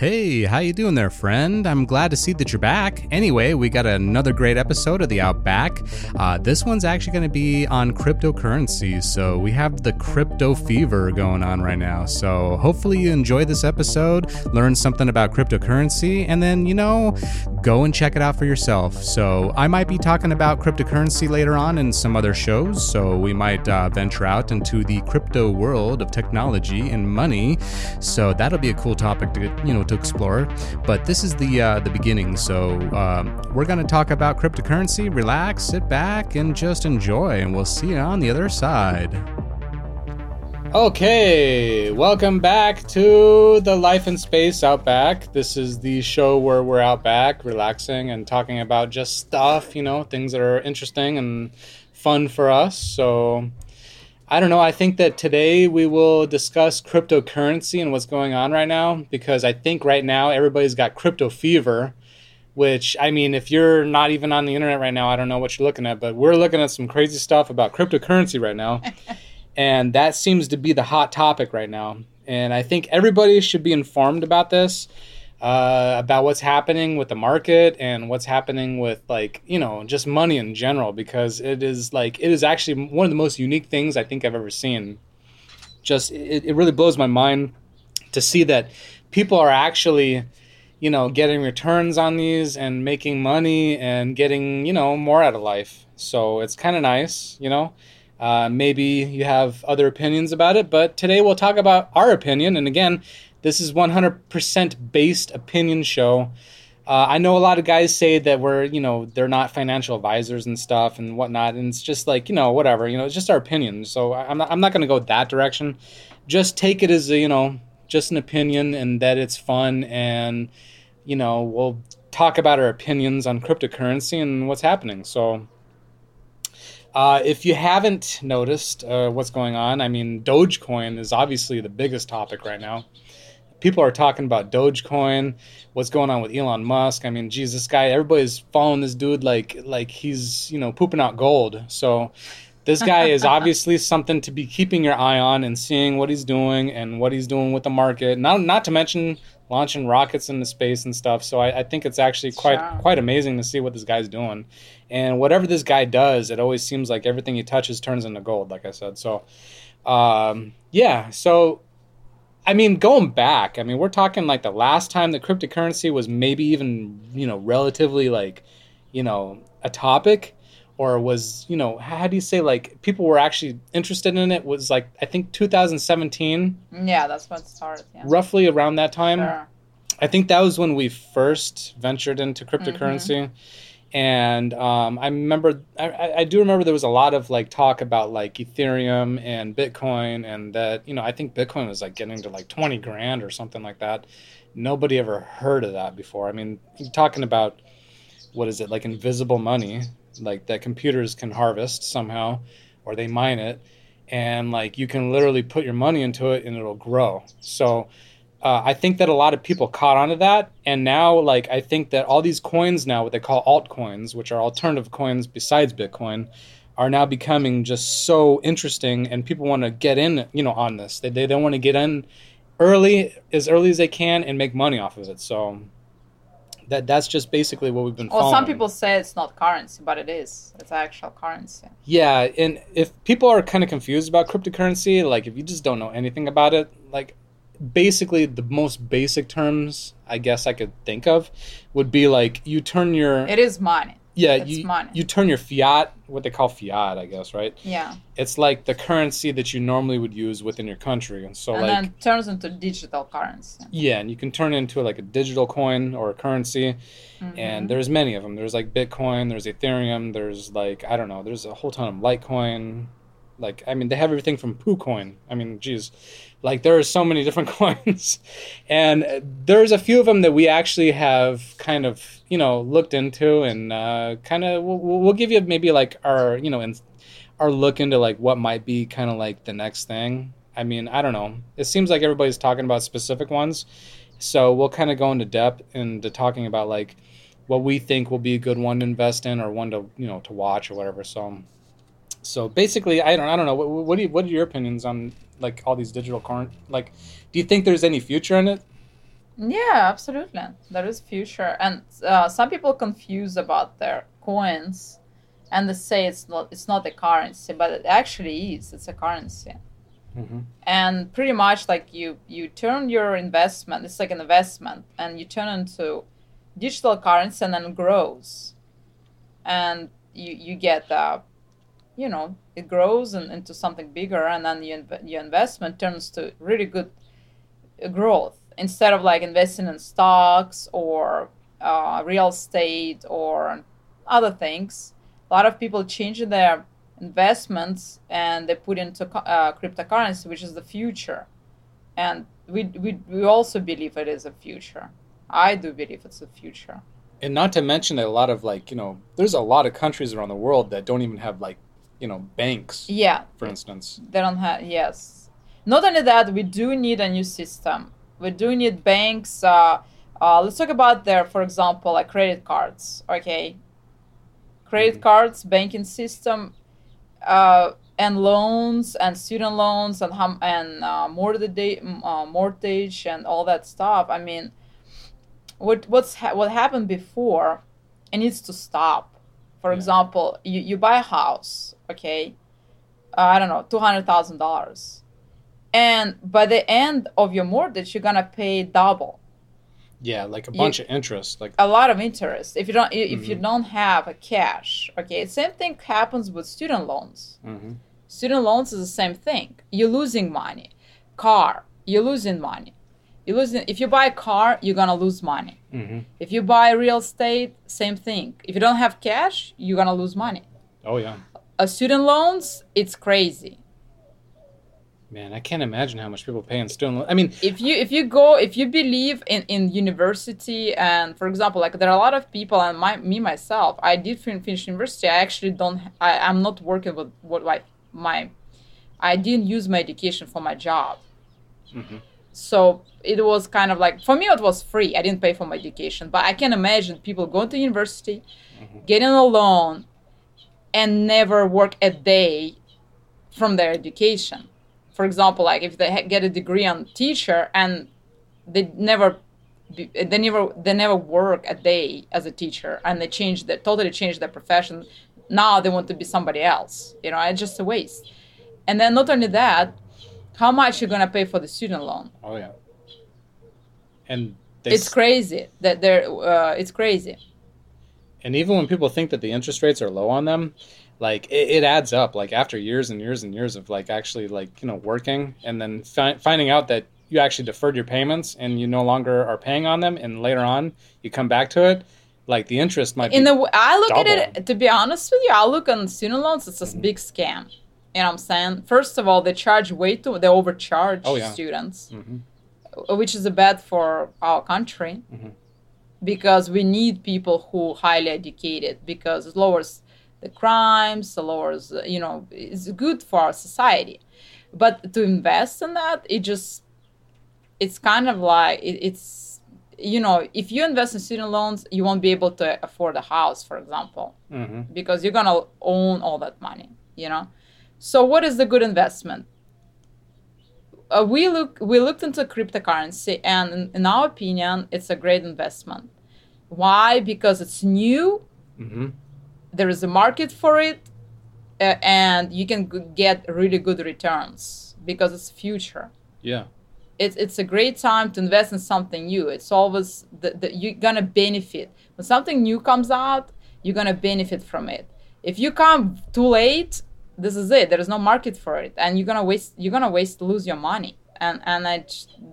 Hey, how you doing there, friend? I'm glad to see that you're back. Anyway, we got another great episode of the Outback. Uh, this one's actually going to be on cryptocurrency, so we have the crypto fever going on right now. So hopefully you enjoy this episode, learn something about cryptocurrency, and then you know, go and check it out for yourself. So I might be talking about cryptocurrency later on in some other shows. So we might uh, venture out into the crypto world of technology and money. So that'll be a cool topic to you know to explore. But this is the uh, the beginning, so um, we're going to talk about cryptocurrency. Relax, sit back, and just enjoy, and we'll see you on the other side. Okay, welcome back to the Life in Space Outback. This is the show where we're out back, relaxing and talking about just stuff, you know, things that are interesting and fun for us. So I don't know. I think that today we will discuss cryptocurrency and what's going on right now because I think right now everybody's got crypto fever. Which, I mean, if you're not even on the internet right now, I don't know what you're looking at, but we're looking at some crazy stuff about cryptocurrency right now. and that seems to be the hot topic right now. And I think everybody should be informed about this uh, about what's happening with the market and what's happening with like you know just money in general because it is like it is actually one of the most unique things I think I've ever seen. Just it, it really blows my mind to see that people are actually you know getting returns on these and making money and getting you know more out of life. So it's kind of nice, you know. Uh, maybe you have other opinions about it, but today we'll talk about our opinion. And again, this is 100% based opinion show. Uh, I know a lot of guys say that we're, you know, they're not financial advisors and stuff and whatnot, and it's just like, you know, whatever, you know, it's just our opinion. So I'm not, I'm not going to go that direction. Just take it as a, you know, just an opinion, and that it's fun, and you know, we'll talk about our opinions on cryptocurrency and what's happening. So. Uh, if you haven't noticed uh, what's going on, I mean, Dogecoin is obviously the biggest topic right now people are talking about Dogecoin, what's going on with Elon Musk. I mean, geez, this guy, everybody's following this dude like like he's you know pooping out gold. So this guy is obviously something to be keeping your eye on and seeing what he's doing and what he's doing with the market. Not not to mention launching rockets into space and stuff. So I, I think it's actually quite quite amazing to see what this guy's doing. And whatever this guy does, it always seems like everything he touches turns into gold. Like I said, so um, yeah. So I mean, going back, I mean, we're talking like the last time the cryptocurrency was maybe even, you know, relatively like, you know, a topic or was, you know, how do you say like people were actually interested in it was like I think 2017. Yeah, that's when it started. Yeah. Roughly around that time. Sure. I think that was when we first ventured into cryptocurrency. Mm-hmm and um, I remember I, I, do remember there was a lot of like talk about like Ethereum and Bitcoin and that you know I think Bitcoin was like getting to like twenty grand or something like that. Nobody ever heard of that before. I mean, talking about what is it like invisible money, like that computers can harvest somehow, or they mine it, and like you can literally put your money into it and it'll grow. So uh, I think that a lot of people caught onto that, and now like I think that all these coins now, what they call altcoins, which are alternative coins besides Bitcoin, are now becoming just so interesting, and people want to get in, you know, on this. They they, they want to get in early, as early as they can, and make money off of it. So that that's just basically what we've been. Well, following. some people say it's not currency, but it is. It's actual currency. Yeah, and if people are kind of confused about cryptocurrency, like if you just don't know anything about it, like basically the most basic terms I guess I could think of would be like you turn your It is money. Yeah, it's you money. you turn your fiat, what they call fiat, I guess, right? Yeah. It's like the currency that you normally would use within your country, and so like and like then turns into digital currency. Yeah, and you can turn it into like a digital coin or a currency, mm-hmm. and there's many of them. There's like Bitcoin, there's Ethereum, there's like I don't know, there's a whole ton of Litecoin. Like I mean, they have everything from PooCoin. I mean, geez, like there are so many different coins, and there's a few of them that we actually have kind of you know looked into and uh, kind of we'll, we'll, give you maybe like our you know in, our look into like what might be kind of like the next thing. I mean, I don't know. It seems like everybody's talking about specific ones, so we'll kind of go into depth into talking about like what we think will be a good one to invest in or one to you know to watch or whatever. So so basically, I don't, I don't know. What, what, do you, what are your opinions on like all these digital current? Like, do you think there's any future in it? Yeah, absolutely. There is future, and uh, some people confuse about their coins, and they say it's not it's not a currency, but it actually is. It's a currency, hmm and pretty much like you you turn your investment. It's like an investment, and you turn into digital currency, and then grows, and you you get uh, you know it grows and, into something bigger, and then your your investment turns to really good uh, growth instead of like investing in stocks or uh, real estate or other things. A lot of people change their investments and they put into uh, cryptocurrency, which is the future. And we, we, we also believe it is a future. I do believe it's a future. And not to mention that a lot of like you know, there's a lot of countries around the world that don't even have like you know banks, Yeah, for instance. they don't have, yes. Not only that, we do need a new system. We do need banks. Uh, uh, let's talk about there for example, like credit cards. Okay, credit Mhm. cards, banking system, uh, and loans and student loans and hum- and uh, mortgage, uh, mortgage and all that stuff. I mean, what what's ha- what happened before, it needs to stop. For Yeah. example, you, you buy a house, okay, uh, I don't know, two hundred thousand dollars, and by the end of your mortgage, you're gonna pay double. Yeah, like a You- bunch of interest. Like a lot of interest. If you don't if you Mhm. don't have a cash okay? Same thing happens with student loans. Mhm. student loans is the same thing. You're losing money. Car you're losing money. You're losing if you buy a car you're gonna lose money. Hmm if you buy real estate same thing. If you don't have cash you're gonna lose money. Oh yeah, student loans it's crazy man, I can't imagine how much people pay in student. Lo- I mean, if you if you go if you believe in in university and for example like there are a lot of people and my me myself i did finish university i actually don't I, i'm not working with what like my i didn't use my education for my job mhm. so it was kind of like for me it was free i didn't pay for my education but i can imagine people going to university Mhm. getting a loan and never work a day from their education. For example like if they get a degree on teacher and they never they never they never work a day as a teacher and they change they totally change their profession now they want to be somebody else you know it's just a waste. And then not only that how much you're gonna pay for the student loan? Oh yeah, and it's crazy that they're uh, it's crazy and even when people think that the interest rates are low on them like it, it adds up like after years and years and years of like actually like you know working and then fi- finding out that you actually deferred your payments and you no longer are paying on them and later on you come back to it like the interest might in be the i look at it to be honest with you i look on student loans it's a big scam you know what i'm saying first of all they charge way too they overcharge Oh, yeah. students Mhm. which is bad for our country Mhm. Because we need people who highly educated because it lowers the crimes lowers uh, you know it's good for our society. But to invest in that it just it's kind of like it, it's you know if you invest in student loans you won't be able to afford a house for example Mhm. because you're gonna own all that money you know? So what is the good investment uh, we look we looked into cryptocurrency and in, in our opinion it's a great investment why because it's new Mhm. there is a market for it uh, and you can g- get really good returns because it's future yeah it's it's a great time to invest in something new. It's always the, you're gonna benefit when something new comes out. You're gonna benefit from it. If you come too late, this is it. There is no market for it, and you're gonna waste. You're gonna waste, lose your money. And and I,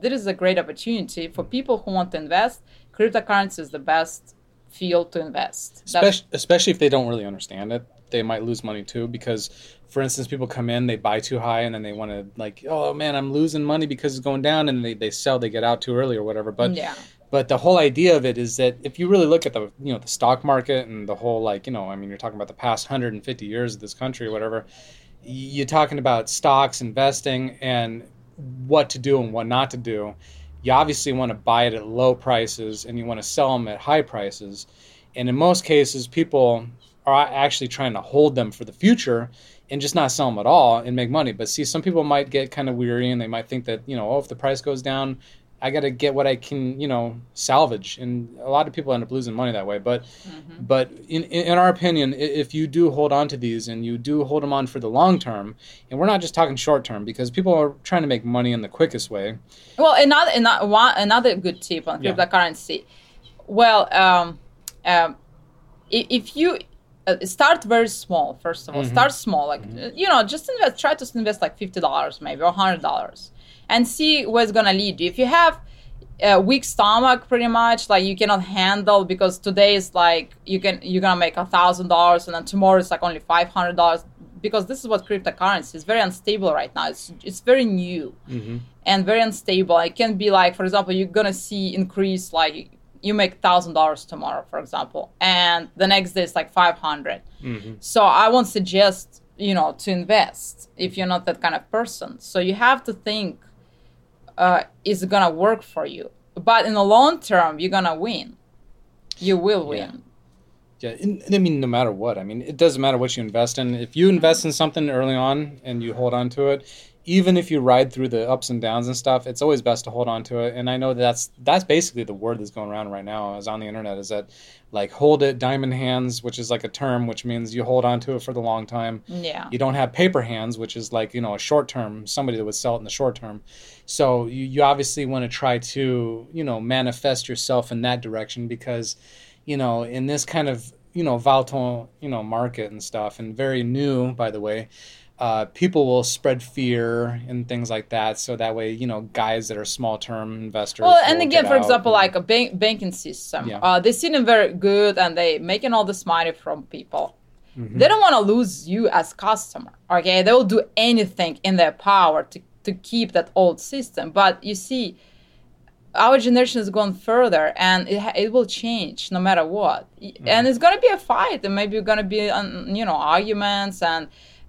this is a great opportunity for people who want to invest. Cryptocurrency is the best field to invest. Especially, especially if they don't really understand it they might lose money too because for instance people come in they buy too high and then they want to like oh man i'm losing money because it's going down and they, they sell they get out too early or whatever but yeah, but the whole idea of it is that if you really look at the you know the stock market and the whole like you know i mean you're talking about the past 150 years of this country or whatever you're talking about stocks investing and what to do and what not to do. You obviously want to buy it at low prices and you want to sell them at high prices. And in most cases people are actually trying to hold them for the future and just not sell them at all and make money. But see some people might get kind of weary and they might think that you know oh if the price goes down I got to get what I can, you know, salvage. And a lot of people end up losing money that way. But, Mm-hmm. but in, in our opinion, if you do hold on to these and you do hold them on for the long term, and we're not just talking short term because people are trying to make money in the quickest way. Well, another another one another good tip on Yeah. cryptocurrency. Well, um, um, if you uh, start very small, first of all, Mhm. start small. Like uh, you know, just invest. Try to invest like fifty dollars, maybe or hundred dollars, and see where it's gonna lead you. If you have a weak stomach, pretty much like you cannot handle because today is like you can you're gonna make a thousand dollars, and then tomorrow it's like only five hundred dollars. Because this is what cryptocurrency is very unstable right now. It's it's very new Mm-hmm. and very unstable. It can be like, for example, you're gonna see increase like you make thousand dollars tomorrow, for example, and the next day it's like five hundred. Mm-hmm. So I won't suggest you know to invest if you're not that kind of person. So you have to think, uh, is gonna work for you? But in the long term, you're gonna win. You will Yeah. win. Yeah, and- I mean, no matter what, I mean, it doesn't matter what you invest in. If you invest in something early on and you hold on to it, even if you ride through the ups and downs and stuff, it's always best to hold on to it. And I know that's that's basically the word that's going around right now, is on the internet, is that like hold it diamond hands, which is like a term which means you hold on to it for the long time. Yeah. You don't have paper hands, which is like you know a short term somebody that would sell it in the short term. So you, you obviously want to try to you know manifest yourself in that direction because you know in this kind of you know volatile you know market and stuff and very new by the way. Uh, people will spread fear and things like that, so that way, you know, guys that are small term investors. Well, and again, for example, and- like a bank, banking system, Yeah. uh, they seem very good and they making all this money from people. Mhm. They don't want to lose you as customer. Okay, they will do anything in their power to to keep that old system. But you see, our generation has gone further, and it ha- it will change no matter what. Mm-hmm. And it's gonna be a fight, and maybe gonna be um, you know arguments and.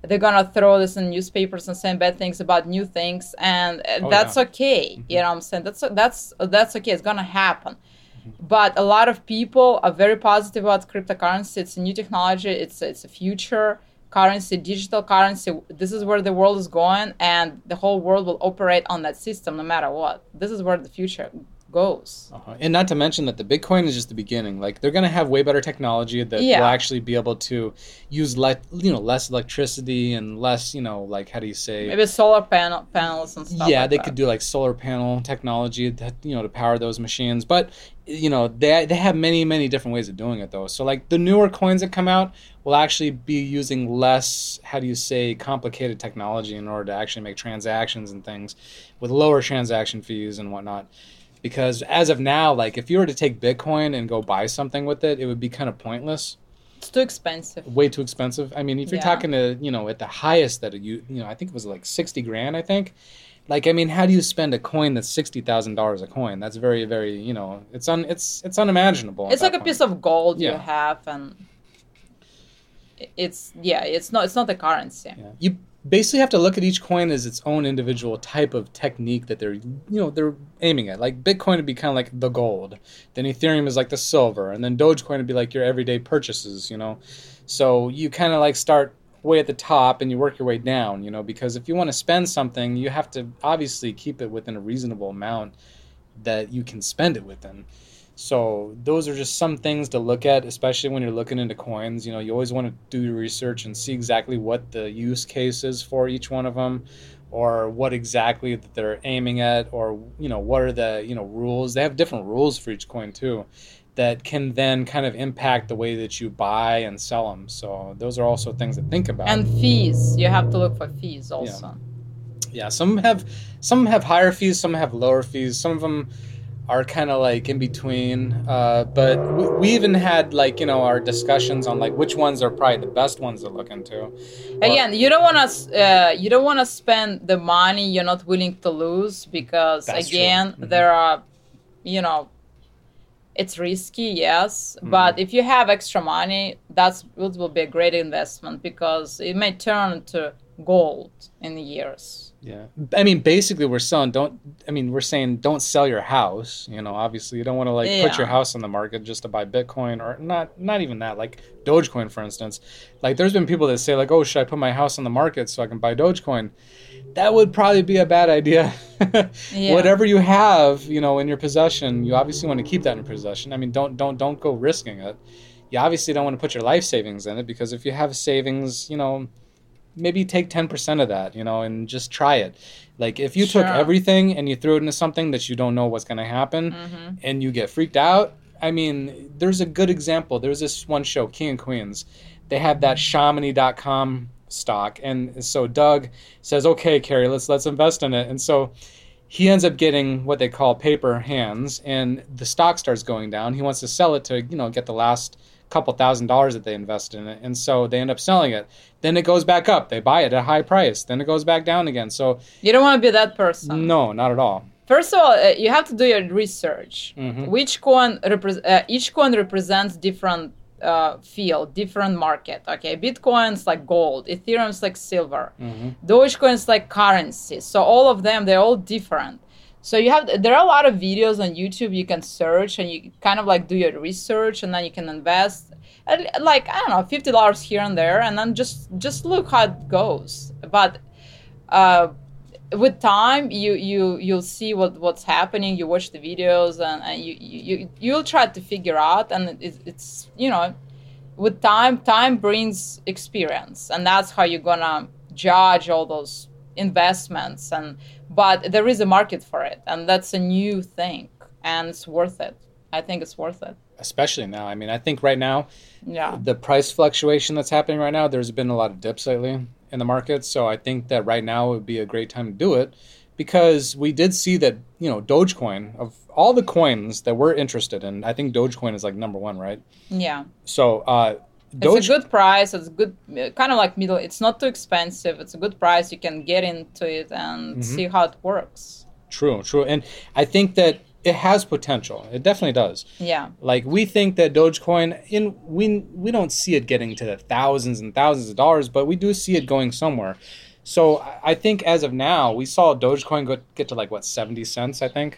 They're gonna throw this in newspapers and say bad things about new things, and uh, Oh, that's yeah. okay. You know what I'm saying? That's that's that's okay. It's gonna happen. But a lot of people are very positive about cryptocurrency. It's a new technology. It's it's a future currency, digital currency. This is where the world is going, and the whole world will operate on that system no matter what. This is where the future goes. Uh-huh. And not to mention that the Bitcoin is just the beginning. Like they're going to have way better technology that Yeah. will actually be able to use le- you know less electricity and less you know like how do you say Maybe solar panel panels and stuff. yeah like they that. could do like solar panel technology that you know to power those machines but you know they they have many many different ways of doing it though so like the newer coins that come out will actually be using less how do you say complicated technology in order to actually make transactions and things with lower transaction fees and whatnot because as of now like if you were to take bitcoin and go buy something with it it would be kind of pointless It's too expensive. way too expensive. I mean, if you're Yeah. talking to you know at the highest that you you know I think it was like sixty grand. I think. Like I mean, how do you spend a coin that's sixty thousand dollars a coin? That's very very you know it's un it's it's unimaginable. It's like a piece of gold you have, and it's yeah, it's not it's not a currency. Yeah. You basically have to look at each coin as its own individual type of technique that they're you know they're aiming at. Like Bitcoin would be kind of like the gold, then Ethereum is like the silver, and then Dogecoin would be like your everyday purchases. You know, so you kind of like start way at the top and you work your way down. You know, because if you want to spend something, you have to obviously keep it within a reasonable amount that you can spend it within. So those are just some things to look at, especially when you're looking into coins. You know, you always want to do your research and see exactly what the use case is for each one of them, or what exactly that they're aiming at, or you know, what are the you know rules. They have different rules for each coin too, that can then kind of impact the way that you buy and sell them. So those are also things to think about. And fees, you have to look for fees also. yeah, some have some have higher fees, some have lower fees. Some of them are kind of like in between. Uh, but we, we even had like you know our discussions on like which ones are probably the best ones to look into. Or- Again, you don't want to uh, you don't want to spend the money you're not willing to lose because again Mhm. there are, you know, it's risky, yes, Mm-hmm. but if you have extra money, that's it will be a great investment because it may turn into gold in years. Yeah. I mean, basically, we're selling. Don't. I mean, we're saying don't sell your house. You know, obviously, you don't want to like put your house on the market just to buy Bitcoin or not. Not even that. Like Dogecoin, for instance. Like, there's been people that say like, "Oh, should I put my house on the market so I can buy Dogecoin?" That would probably be a bad idea. Yeah. Whatever you have, you know, in your possession, you obviously want to keep that in possession. I mean, don't don't don't go risking it. You obviously don't want to put your life savings in it because if you have savings, you know, maybe take 10% of that, you know, and just try it. Like if you took everything and you threw it into something that you don't know what's going to happen hmm and you get freaked out, I mean, there's a good example. There's this one show, King and Queens. They have that Chamonix.com stock. And so Doug says, okay, Carrie, let's, let's invest in it. And so he ends up getting what they call paper hands and the stock starts going down. He wants to sell it to, you know, get the last couple thousand dollars that they invested in it. And so they end up selling it. Then it goes back up. They buy it at a high price. Then it goes back down again. So You don't want to be that person. no, not at all. First of all, uh, you have to do your research. Mhm. Which coin repre- uh, each coin represents different uh, field, different market. Okay, Bitcoin's like gold, Ethereum's like silver, hmm Dogecoin's like currency. So all of them, they're all different. So you have there are a lot of videos on YouTube you can search and you kind of like do your research and then you can invest like I don't know fifty dollars here and there and then just just look how it goes. But uh, with time you you you'll see what what's happening. You watch the videos and, and you, you you you'll try to figure out and it, it's you know with time time brings experience and that's how you're gonna judge all those investments and but there is a market for it and that's a new thing and it's worth it i think it's worth it Especially now. I mean, I think right now, yeah the price fluctuation that's happening right now, there's been a lot of dips lately in the market. So I think that right now would be a great time to do it because we did see that, you know, Dogecoin, of all the coins that we're interested in, I think Dogecoin is like number one, right? yeah So, uh, it's a good price it's good kind of like middle it's not too expensive it's a good price you can get into it and Mhm. see how it works true, true. And I think that it has potential. It definitely does. yeah Like we think that Dogecoin in we we don't see it getting to the thousands and thousands of dollars, but we do see it going somewhere. So I- I think as of now, we saw Dogecoin go, get to like what seventy cents. I think.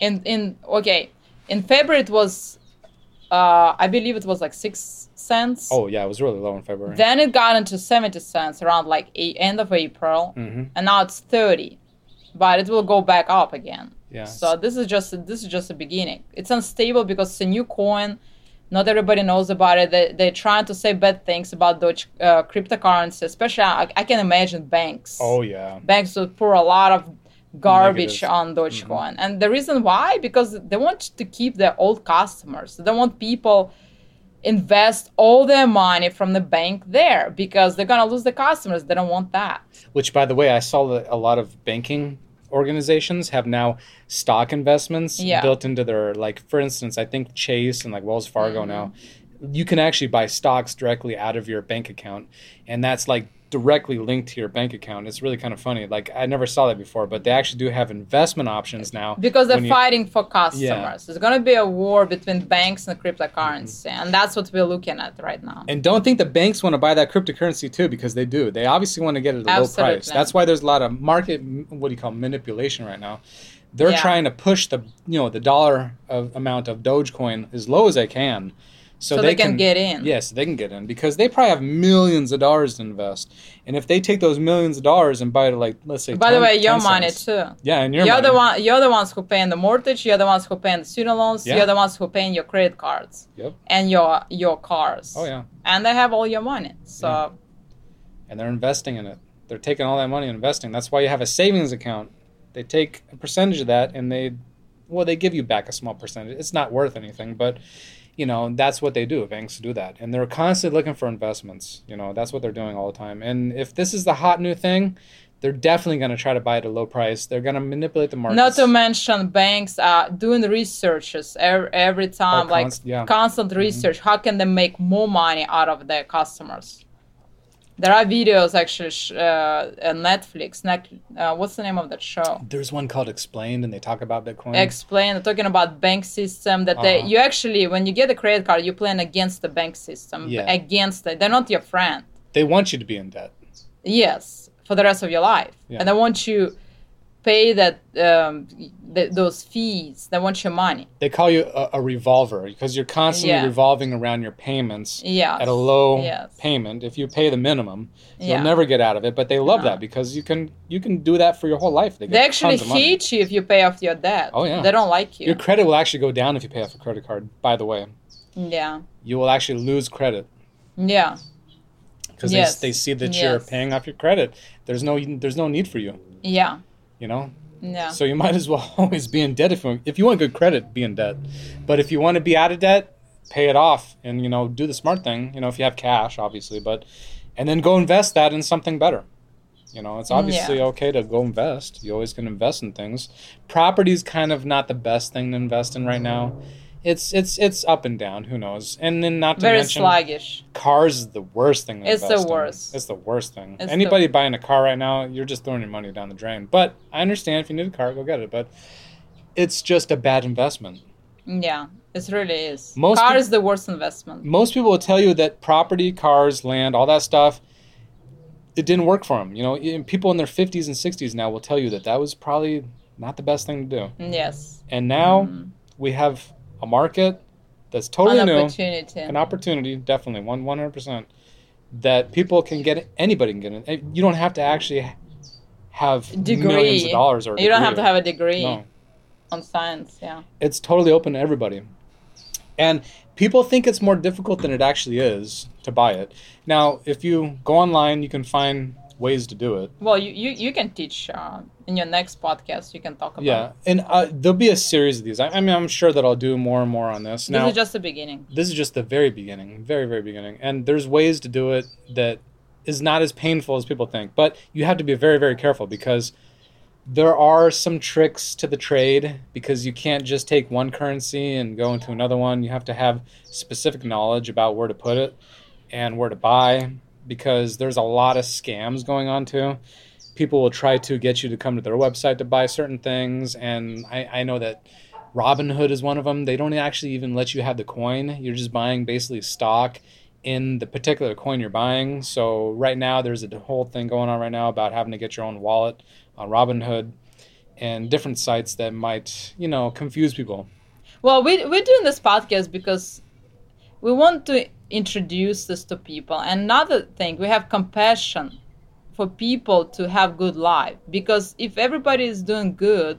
in in okay in february it was uh i believe it was like six cents Oh yeah, it was really low in February. Then it got into 70 cents around like end of April, hmm and now it's 30. But it will go back up again. Yeah. So this is just this is just a beginning. It's unstable because it's a new coin. Not everybody knows about it. They, they're trying to say bad things about Doge uh, cryptocurrency, especially I, I can imagine banks. oh yeah. Banks would pour a lot of garbage Negative. on Dogecoin. And the reason why? Because they want to keep their old customers. They want people invest all their money from the bank there because they're gonna lose the customers. They don't want that. Which, by the way, I saw that a lot of banking organizations have now stock investments Yeah. built into their like. For instance, I think Chase and like Wells Fargo Mhm. now, you can actually buy stocks directly out of your bank account, and that's like directly linked to your bank account. It's really kind of funny. Like I never saw that before, but they actually do have investment options now. Because they're you- fighting for customers. Yeah. There's gonna be a war between banks and cryptocurrency, mm-hmm. and that's what we're looking at right now. And don't think the banks want to buy that cryptocurrency too, because they do. They obviously want to get it at a low price. Absolutely. That's why there's a lot of market, what do you call manipulation right now. They're Yeah. trying to push the, you know, the dollar of, amount of Dogecoin as low as they can, so, So, they, can, get in. Yes, they can get in because they probably have millions of dollars to invest, and if they take those millions of dollars and buy it like let's say, By the way, your money too. Yeah, and your you're money. the one. You're the ones who paying the mortgage. You're the ones who paying the student loans. Yeah. You're the ones who paying your credit cards Yep. and your your cars. Oh yeah, And they have all your money. So Yeah. and they're investing in it. They're taking all that money and investing. That's why you have a savings account. They take a percentage of that and they, well, they give you back a small percentage. It's not worth anything, but you know that's what they do. Banks do that, and they're constantly looking for investments. You know that's what they're doing all the time. And if this is the hot new thing, they're definitely going to try to buy it at a low price. They're going to manipulate the market. not to mention banks are doing researches every, every time, like yeah. constant mm-hmm. research. How can they make more money out of their customers? There are videos actually. Sh- uh, uh, Netflix. Net, uh, what's the name of that show? There's one called Explained, and they talk about Bitcoin. explain talking about bank system that they Uh-huh. you actually when you get a credit card you're playing against the bank system Yeah. against it they're not your friend they want you to be in debt. yes for the rest of your life, Yeah. and they want you pay that um, th- those fees. They want your money. They call you a, a revolver because you're constantly Yeah. revolving around your payments Yeah. at a low Yes. payment. If you pay the minimum, Yeah. you'll never get out of it. But they love No. that because you can you can do that for your whole life. They, They actually tons of money. hate you if you pay off your debt. Oh, yeah. They don't like you. Your credit will actually go down if you pay off a credit card. By the way, yeah. you will actually lose credit Yeah. because Yes. they, they see that you're paying off your credit. There's no there's no need for you. Yeah. You know, Yeah. So you might as well always be in debt if you, if you want good credit, be in debt. But if you want to be out of debt, pay it off and you know do the smart thing. You know if you have cash, obviously, but and then go invest that in something better. You know it's mm, obviously Yeah. okay to go invest. You always can invest in things. Property's kind of not the best thing to invest in right now. It's it's it's up and down. Who knows? And then not to Very mention sluggish. cars is the worst thing. It's the in. worst. It's the worst thing. It's Anybody buying a car right now, you're just throwing your money down the drain. But I understand if you need a car, go get it. But it's just a bad investment. Yeah. It really is. Most Car peop- is the worst investment. Most people will tell you that property, cars, land, all that stuff, it didn't work for them. You know, people in their 50s and 60s now will tell you that that was probably not the best thing to do. Yes. And now Mm. we have a market that's totally An new. opportunity. an opportunity, definitely one one hundred percent, that people can get. Anybody can get it. You don't have to actually have Degree. millions of dollars or. a you don't have to have a degree No, on science. Yeah. it's totally open to everybody, and people think it's more difficult than it actually is to buy it. Now, if you go online, you can find ways to do it. Well, you, you, you can teach uh, in your next podcast. You can talk about. Yeah, and uh, there'll be a series of these. I, I mean, I'm sure that I'll do more and more on this. This Now, is just the beginning. this is just the very beginning, very very beginning, and there's ways to do it that is not as painful as people think. But you have to be very very careful because there are some tricks to the trade because you can't just take one currency and go into another one. You have to have specific knowledge about where to put it and where to buy because there's a lot of scams going on too. People will try to get you to come to their website to buy certain things, and I, I know that Robinhood is one of them. They don't actually even let you have the coin. You're just buying basically stock in the particular coin you're buying. So right now there's a whole thing going on right now about having to get your own wallet on Robinhood and different sites that might, you know, confuse people. Well, we, we're doing this podcast because we want to introduce this to people. And another thing, we have compassion for people to have good life. Because if everybody is doing good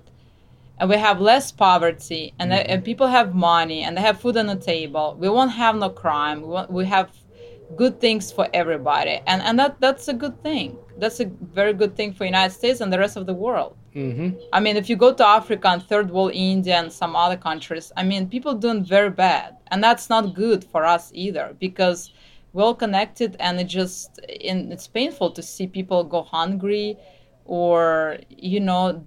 and we have less poverty and, Mhm. and people have money and they have food on the table, we won't have no crime. We, want, we have good things for everybody. And, and that, that's a good thing. That's a very good thing for United States and the rest of the world. Hmm I mean, if you go to Africa and third world India and some other countries, I mean, people doing very bad, and that's not good for us either because we're all connected, and it just and it's painful to see people go hungry, or you know,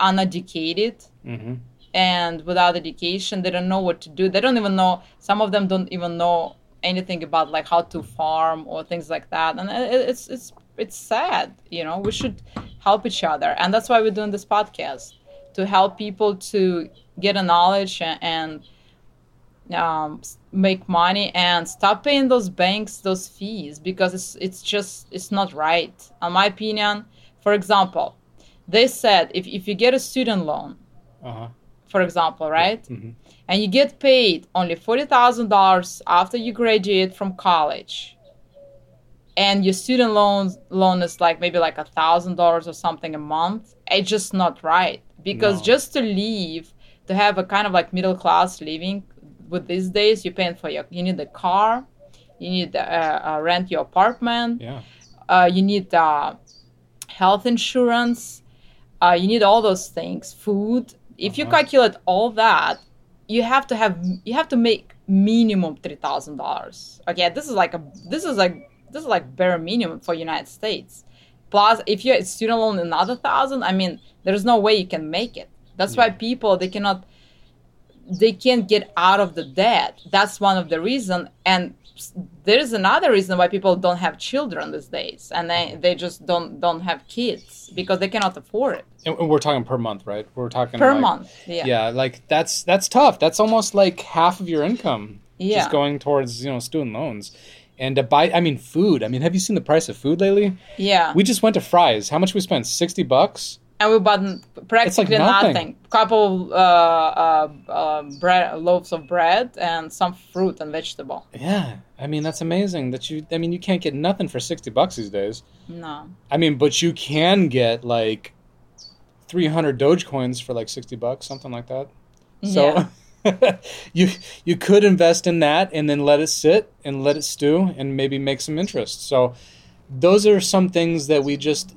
uneducated hmm and without education, they don't know what to do. They don't even know. Some of them don't even know anything about like how to farm or things like that, and it- it's it's it's sad. You know, we should help each other, and that's why we're doing this podcast to help people to get a knowledge and. um, make money and stop paying those banks those fees because it's it's just it's not right in my opinion for example they said if, if you get a student loan Uh-huh. for example, right? hmm And you get paid only $40,000 after you graduate from college. And your student loan loan is like maybe like a $1,000 or something a month. It's just not right. Because No. just to leave to have a kind of like middle class living with these days, you're paying for your, you need a car, you need uh, uh, rent your apartment, Yeah. uh, you need uh, health insurance, uh, you need all those things, food. If you Uh-huh. calculate all that, you have to have you have to make minimum three thousand dollars. Okay, this is like a this is like this is like bare minimum for United States. Plus, if you're a student loan another thousand, I mean, there's no way you can make it. That's why people they cannot they can't get out of the debt. That's one of the reason. And there's another reason why people don't have children these days, and they, mm-hmm. they just don't don't have kids because they cannot afford it And and we're talking per month, right? We're talking per like- month. Yeah. Yeah. like that's that's tough. That's almost like half of your income Yeah. just going towards you know student loans, And to buy, I mean, food. I mean, have you seen the price of food lately? Yeah. We just went to Fry's. How much we spent? Sixty bucks. and we bought practically nothing. nothing. Couple uh, uh, uh, bread, loaves of bread and some fruit and vegetable. Yeah, I mean that's amazing. That you, I mean, you can't get nothing for sixty bucks these days. No. I mean, but you can get like three hundred Dogecoins for like sixty bucks, something like that. So you you could invest in that and then let it sit and let it stew and maybe make some interest. So those are some things that we just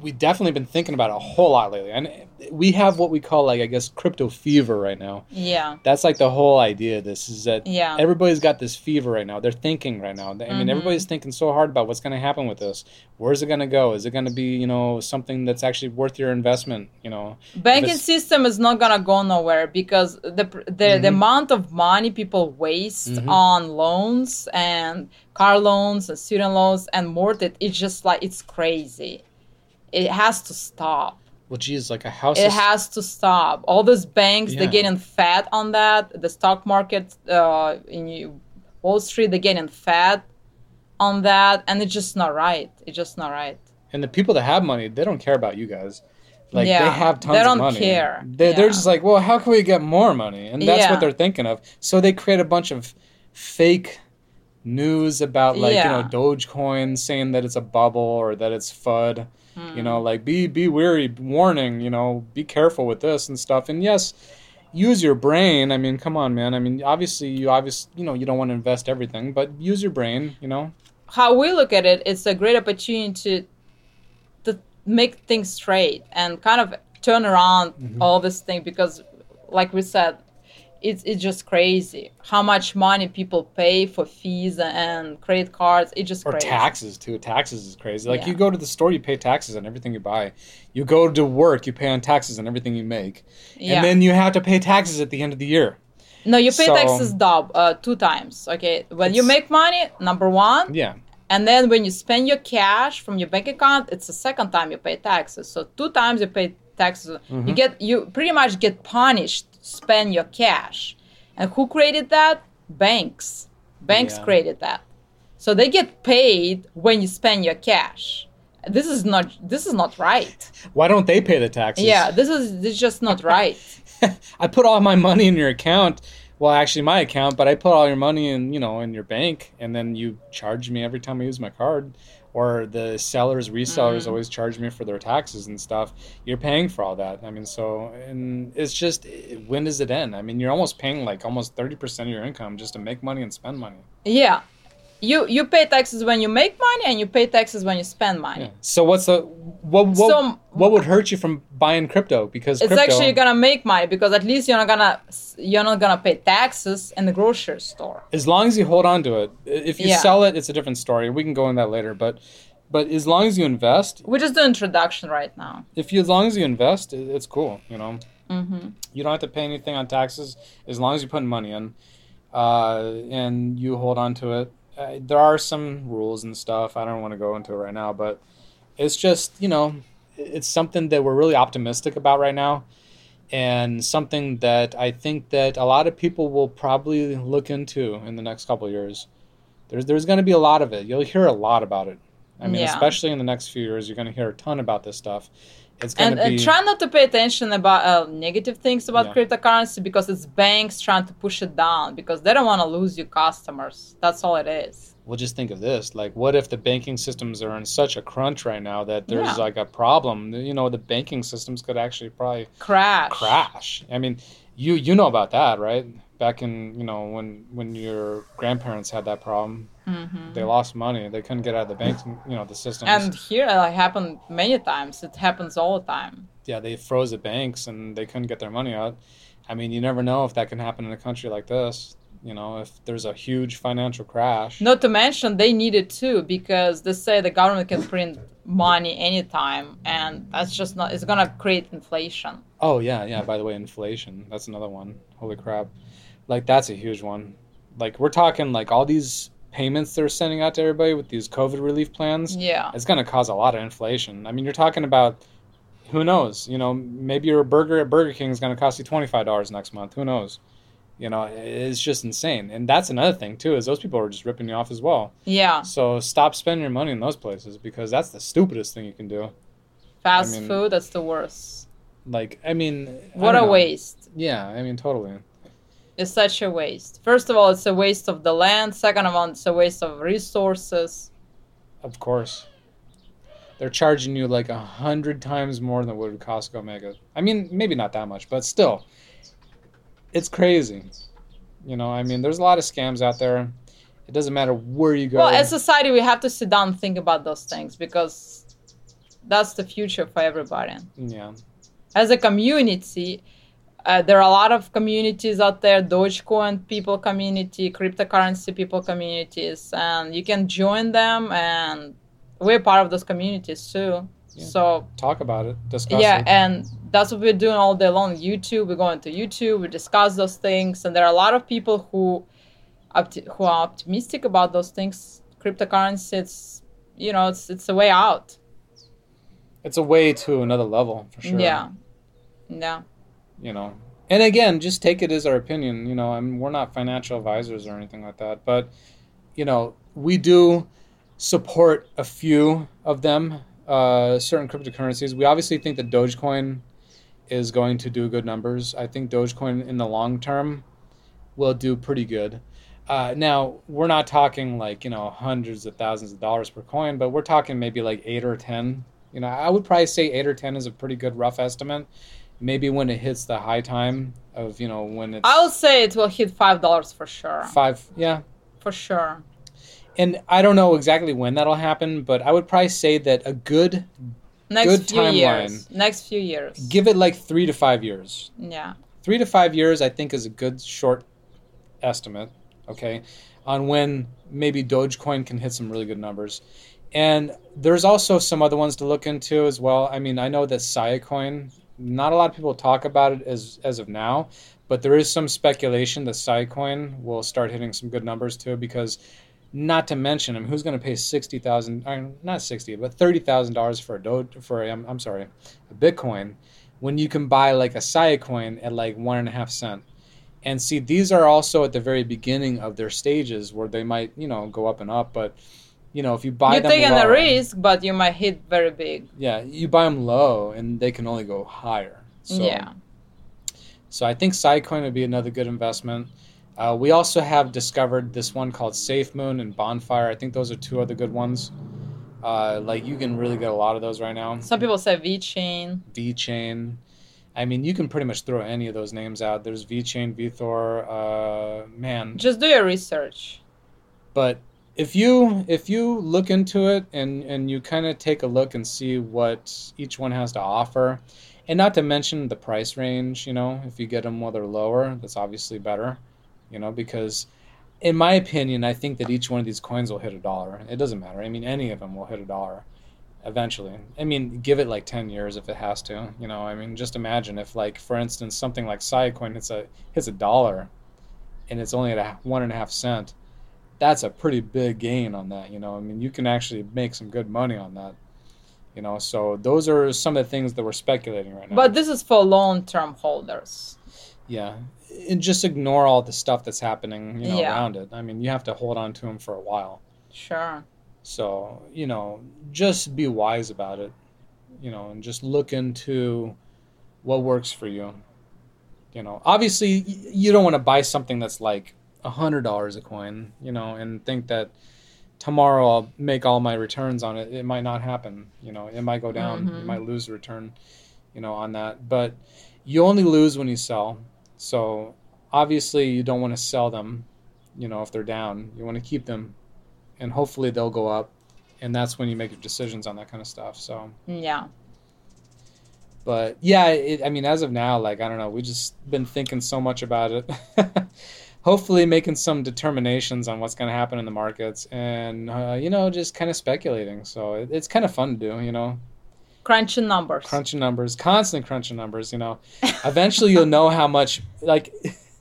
we definitely been thinking about a whole lot lately. And we have what we call like I guess crypto fever right now. Yeah. That's like the whole idea of this is that Yeah. everybody's got this fever right now. They're thinking right now. I mean, Mhm. everybody's thinking so hard about what's going to happen with this. Where's it going to go? Is it going to be, you know, something that's actually worth your investment? You know, banking system is not gonna go nowhere because the the, the Mhm. amount of money people waste Mhm. on loans and car loans and student loans and mortgage it's just like it's crazy it has to stop well, geez, like a house. it is- has to stop all those banks Yeah. they're getting fat on that the stock market uh, in wall street they're getting fat on that and it's just not right it's just not right and the people that have money, they don't care about you guys. Like Yeah, they have tons they don't of money. care. They, They're just like, well, how can we get more money? And that's Yeah. what they're thinking of. So they create a bunch of fake news about like Yeah. you know Dogecoin saying that it's a bubble or that it's FUD. You know, like be be wary, warning. You know, be careful with this and stuff. And yes, use your brain. I mean, come on, man. I mean, obviously, you obviously you know you don't want to invest everything, but use your brain. You know. how we look at it, it's a great opportunity to to make things straight and kind of turn around Mhm. all this thing because, like we said, it's it's just crazy how much money people pay for fees and credit cards. It's just or crazy. taxes too. Taxes is crazy. Like Yeah. you go to the store, you pay taxes on everything you buy. You go to work, you pay on taxes on everything you make, Yeah. and then you have to pay taxes at the end of the year. no, you pay So- taxes dub uh, two times. Okay, when you make money, number one, Yeah, and then when you spend your cash from your bank account, it's the second time you pay taxes. So two times you pay taxes. You Mhm. get you pretty much get punished spend your cash. And who created that? Banks. Banks Yeah. created that. So they get paid when you spend your cash. This is not this is not right. why don't they pay the taxes? Yeah, this is this is just not right. I put all my money in your account. Well, actually, my account, but I put all your money in, you know, in your bank, and then you charge me every time I use my card. Or the sellers, resellers Mm. always charge me for their taxes and stuff. You're paying for all that. I mean, so and it's just when does it end? I mean, you're almost paying like almost thirty percent of your income just to make money and spend money. Yeah. You you pay taxes when you make money and you pay taxes when you spend money. Yeah. So what's the what what, So- what would hurt you from buying crypto? Because it's crypto, actually gonna make money because at least you're not gonna you're not gonna pay taxes in the grocery store. as long as you hold on to it. If you Yeah. sell it, it's a different story. We can go in that later, but but as long as you invest, We just the introduction right now. if you as long as you invest, it's cool. You know, hmm you don't have to pay anything on taxes as long as you put money in, uh, and you hold on to it. There are some rules and stuff. I don't want to go into it right now, but it's just you know, it's something that we're really optimistic about right now, and something that I think that a lot of people will probably look into in the next couple of years. There's there's going to be a lot of it. You'll hear a lot about it. I mean, Yeah. especially in the next few years, you're going to hear a ton about this stuff. It's And, to and try not to pay attention about uh, negative things about Yeah. cryptocurrency because it's banks trying to push it down because they don't want to lose your customers. That's all it is. well just think of this like what if the banking systems are in such a crunch right now that there's Yeah. like a problem you know the banking systems could actually probably Crash. crash i mean you you know about that right back in you know when when your grandparents had that problem hmm they lost money they couldn't get out of the banks you know the system. And here it like, happened many times. It happens all the time. yeah they froze the banks and they couldn't get their money out i mean you never know if that can happen in a country like this you know if there's a huge financial crash Not to mention they need it too because they say the government can print money anytime, and that's just not. It's gonna create inflation. Oh yeah, yeah. By the way, inflation. That's another one. Holy crap! Like that's a huge one. Like we're talking like all these payments they're sending out to everybody with these COVID relief plans. Yeah. It's going to cause a lot of inflation. I mean, you're talking about who knows? You know, maybe your burger at Burger King is going to cost you twenty five dollars next month. Who knows? You know, it's just insane. And that's another thing too is those people are just ripping you off as well. Yeah. So stop spending your money in those places because that's the stupidest thing you can do. Fast mean- food, that's the worst. Like, I mean, What don't a know. waste. Yeah, I mean, totally. It's such a waste. First of all, it's a waste of the land. Second of all, it's a waste of resources. Of course. They're charging you like a hundred times more than what would Costco it. I mean, maybe not that much, but still, it's crazy. You know, I mean, there's a lot of scams out there. It doesn't matter where you go. Well, as society, we have to sit down and think about those things because that's the future for everybody. yeah, As a community, uh, there are a lot of communities out there Dogecoin people community, cryptocurrency people communities, and you can join them, and we're part of those communities too. Yeah. So, talk about it, discuss yeah, it. and that's what we're doing all day long. YouTube, we go into YouTube, we discuss those things, and there are a lot of people who, who are optimistic about those things. Cryptocurrency, it's you know, it's it's a way out. It's a way to another level for sure. Yeah, yeah, you know. And again just take it as our opinion you know I we're not financial advisors or anything like that but you know we do support a few of them uh, certain cryptocurrencies. We obviously think that dogecoin is going to do good numbers. I think dogecoin in the long term will do pretty good. Uh, now we're not talking like you know hundreds of thousands of dollars per coin but we're talking maybe like eight or ten. You know i would probably say eight or ten is a pretty good rough estimate maybe when it hits the high time of you know when it's I'll say it will hit five dollars for sure, five yeah for sure. and i don't know exactly when that'll happen but i would probably say that a good Next Good few timeline. years. Next few years. give it like three to five years yeah. three to five years i think is a good short estimate okay on when maybe dogecoin can hit some really good numbers and there's also some other ones to look into as well i mean i know that Siacoin, not a lot of people talk about it as as of now but there is some speculation that Siacoin will start hitting some good numbers too because not to mention I mean, who's going to pay sixty thousand not sixty but thirty thousand dollars for a doge for a, I'm, I'm sorry a bitcoin when you can buy like a Siacoin at like one and a half cent. And see these are also at the very beginning of their stages where they might you know go up and up but you know if you buy them, You're taking low, a risk, but you might hit very big. yeah you buy them low and they can only go higher so yeah. so i think Siacoin would be another good investment uh, we also have discovered this one called safe moon and bonfire i think those are two other good ones uh, like you can really get a lot of those right now Some people say VeChain. V Chain. I mean, you can pretty much throw any of those names out. There's V Chain, VeThor, uh, man. Just do your research. But if you if you look into it and and you kind of take a look and see what each one has to offer, and not to mention the price range, you know, if you get them while they're lower, that's obviously better, you know, because in my opinion, I think that each one of these coins will hit a dollar. It doesn't matter. I mean, any of them will hit a dollar eventually. I mean, give it like 10 years if it has to, you know. I mean, just imagine if like for instance something like Siacoin hits a hits a dollar and it's only at a one and a half cent. That's a pretty big gain on that, you know. I mean, you can actually make some good money on that. You know, so those are some of the things that we're speculating right now. But this is for long term holders. yeah, and just ignore all the stuff that's happening, you know, Yeah. around it. I mean, you have to hold on to them for a while. Sure. So, you know, just be wise about it, you know, and just look into what works for you. You know, obviously, you don't want to buy something that's like hundred dollars a coin, you know, and think that tomorrow I'll make all my returns on it. It might not happen. You know, it might go down. You Mhm. might lose the return, you know, on that. But you only lose when you sell. So obviously, you don't want to sell them. You know, if they're down, you want to keep them, and hopefully they'll go up. And that's when you make your decisions on that kind of stuff. So, Yeah. but yeah, it, I mean, as of now, like I don't know, we just been thinking so much about it. Hopefully, making some determinations on what's going to happen in the markets, and uh, you know, just kind of speculating. So it, it's kind of fun to do, you know, Crunching numbers. crunching numbers, constant crunching numbers. You know, eventually you'll know how much, like,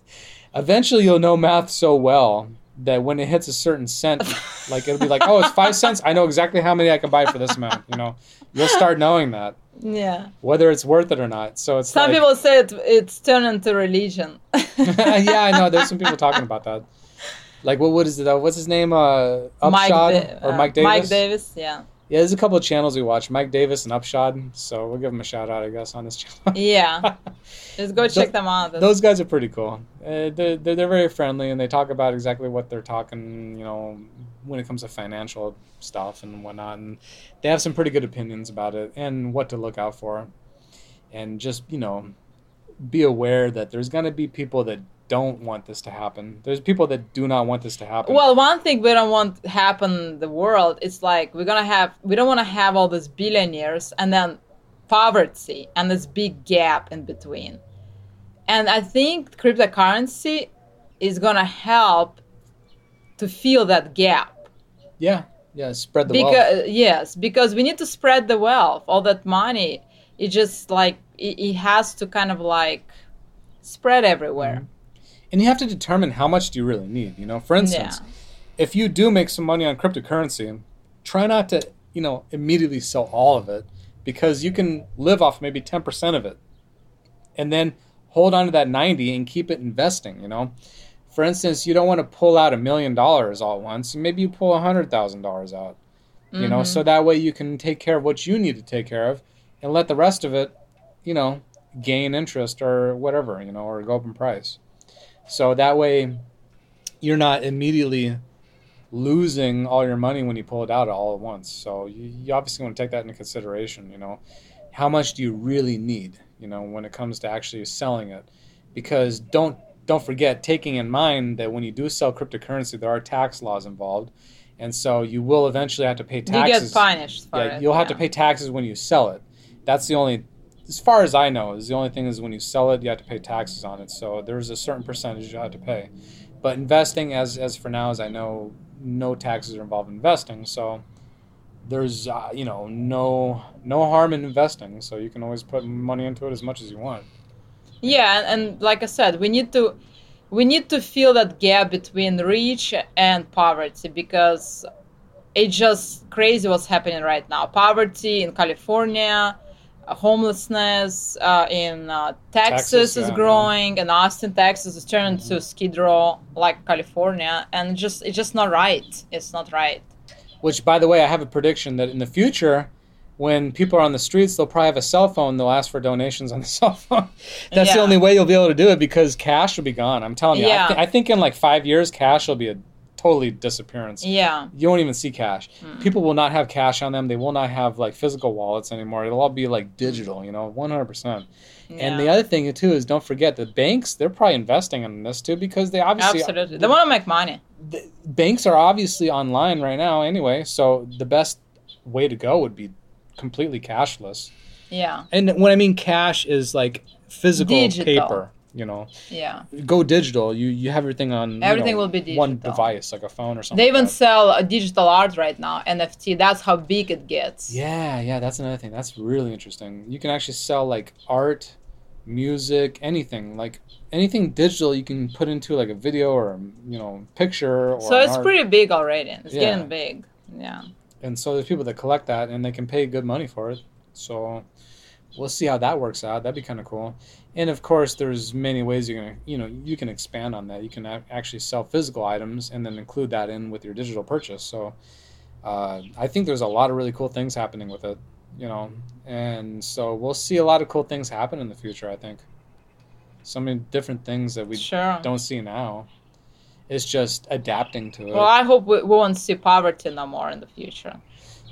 eventually you'll know math so well that when it hits a certain cent, like it'll be like, oh, it's five cents. I know exactly how many I can buy for this amount. You know, you'll start knowing that. Yeah. whether it's worth it or not. So it's Some like- people say it, it's turned into religion. yeah, I know. There's some people talking about that. Like, what? What is it? Uh, what's his name? Uh, Mike Upshot Da- or uh, Mike Davis? Mike Davis, yeah. Yeah, there's a couple of channels we watch. Mike Davis and Upshot. So we'll give them a shout out, I guess, on this channel. Yeah. Just go check them out. Those guys are pretty cool. Uh, they're, they're, they're very friendly and they talk about exactly what they're talking, you know, when it comes to financial stuff and whatnot. And they have some pretty good opinions about it and what to look out for. And just, you know, be aware that there's going to be people that don't want this to happen. There's people that do not want this to happen. Well, one thing we don't want to happen in the world is like we're gonna have we don't want to have all these billionaires and then poverty and this big gap in between. And I think cryptocurrency is gonna help to fill that gap. yeah, yeah, spread the wealth. Yes, because we need to spread the wealth. All that money, it just like it, it has to kind of like spread everywhere. Mm-hmm. And you have to determine how much do you really need. You know, for instance, if you do make some money on cryptocurrency, try not to, you know, immediately sell all of it because you can live off maybe 10% of it. And then hold on to that 90 and keep it investing, you know. For instance, you don't want to pull out a million dollars all at once. Maybe you pull a $100,000 out. You know, Mhm. so that way you can take care of what you need to take care of and let the rest of it, you know, gain interest or whatever, you know, or go up in price. So that way you're not immediately losing all your money when you pull it out all at once. So you, you obviously want to take that into consideration, you know. How much do you really need, you know, when it comes to actually selling it? Because don't don't forget taking in mind that when you do sell cryptocurrency there are tax laws involved. And so you will eventually have to pay You taxes. get punished yeah, it. you'll have to pay taxes when you sell it. That's the only as far as I know, is the only thing is when you sell it, you have to pay taxes on it. So there's a certain percentage you have to pay. But investing, as as for now as I know, no taxes are involved in investing. So there's uh, you know no no harm in investing. So you can always put money into it as much as you want. Yeah, and, like I said, we need to we need to fill that gap between rich and poverty because it's just crazy what's happening right now. Poverty in California, homelessness uh, in uh, Texas, Texas, is yeah, growing, and Austin, Texas is turning to Skid Row like California, and just it's just not right. It's not right. Which, by the way, I have a prediction that in the future, when people are on the streets, they'll probably have a cell phone. They'll ask for donations on the cell phone. That's the only way you'll be able to do it because cash will be gone. I'm telling you. I, Yeah. I think in like five years, cash will be a totally disappearance. Yeah, You won't even see cash. Mm. People will not have cash on them. They will not have like physical wallets anymore. It'll all be like digital. You know, 100%. And the other thing too is don't forget the banks. They're probably investing in this too because they obviously absolutely they want to make money. the banks are obviously online right now anyway. So the best way to go would be completely cashless. Yeah, And when I mean cash is like physical Digital. paper. You know, yeah. go digital. You you have everything on Everything know, will be one device like a phone or something. They even that. sell digital art right now, NFT. That's how big it gets. Yeah, yeah, that's another thing. That's really interesting. You can actually sell like art, music, anything like anything digital. You can put into like a video or you know picture. Or So it's art. pretty big already. It's Yeah. getting big. Yeah. and so there's people that collect that and they can pay good money for it. So we'll see how that works out. That'd be kind of cool. And of course, there's many ways you're gonna, you know, you can expand on that. You can actually sell physical items and then include that in with your digital purchase. So uh, I think there's a lot of really cool things happening with it, you know, and so we'll see a lot of cool things happen in the future. I think so many different things that we sure. don't see now. It's just adapting to it. Well, I hope we, we won't see poverty no more in the future.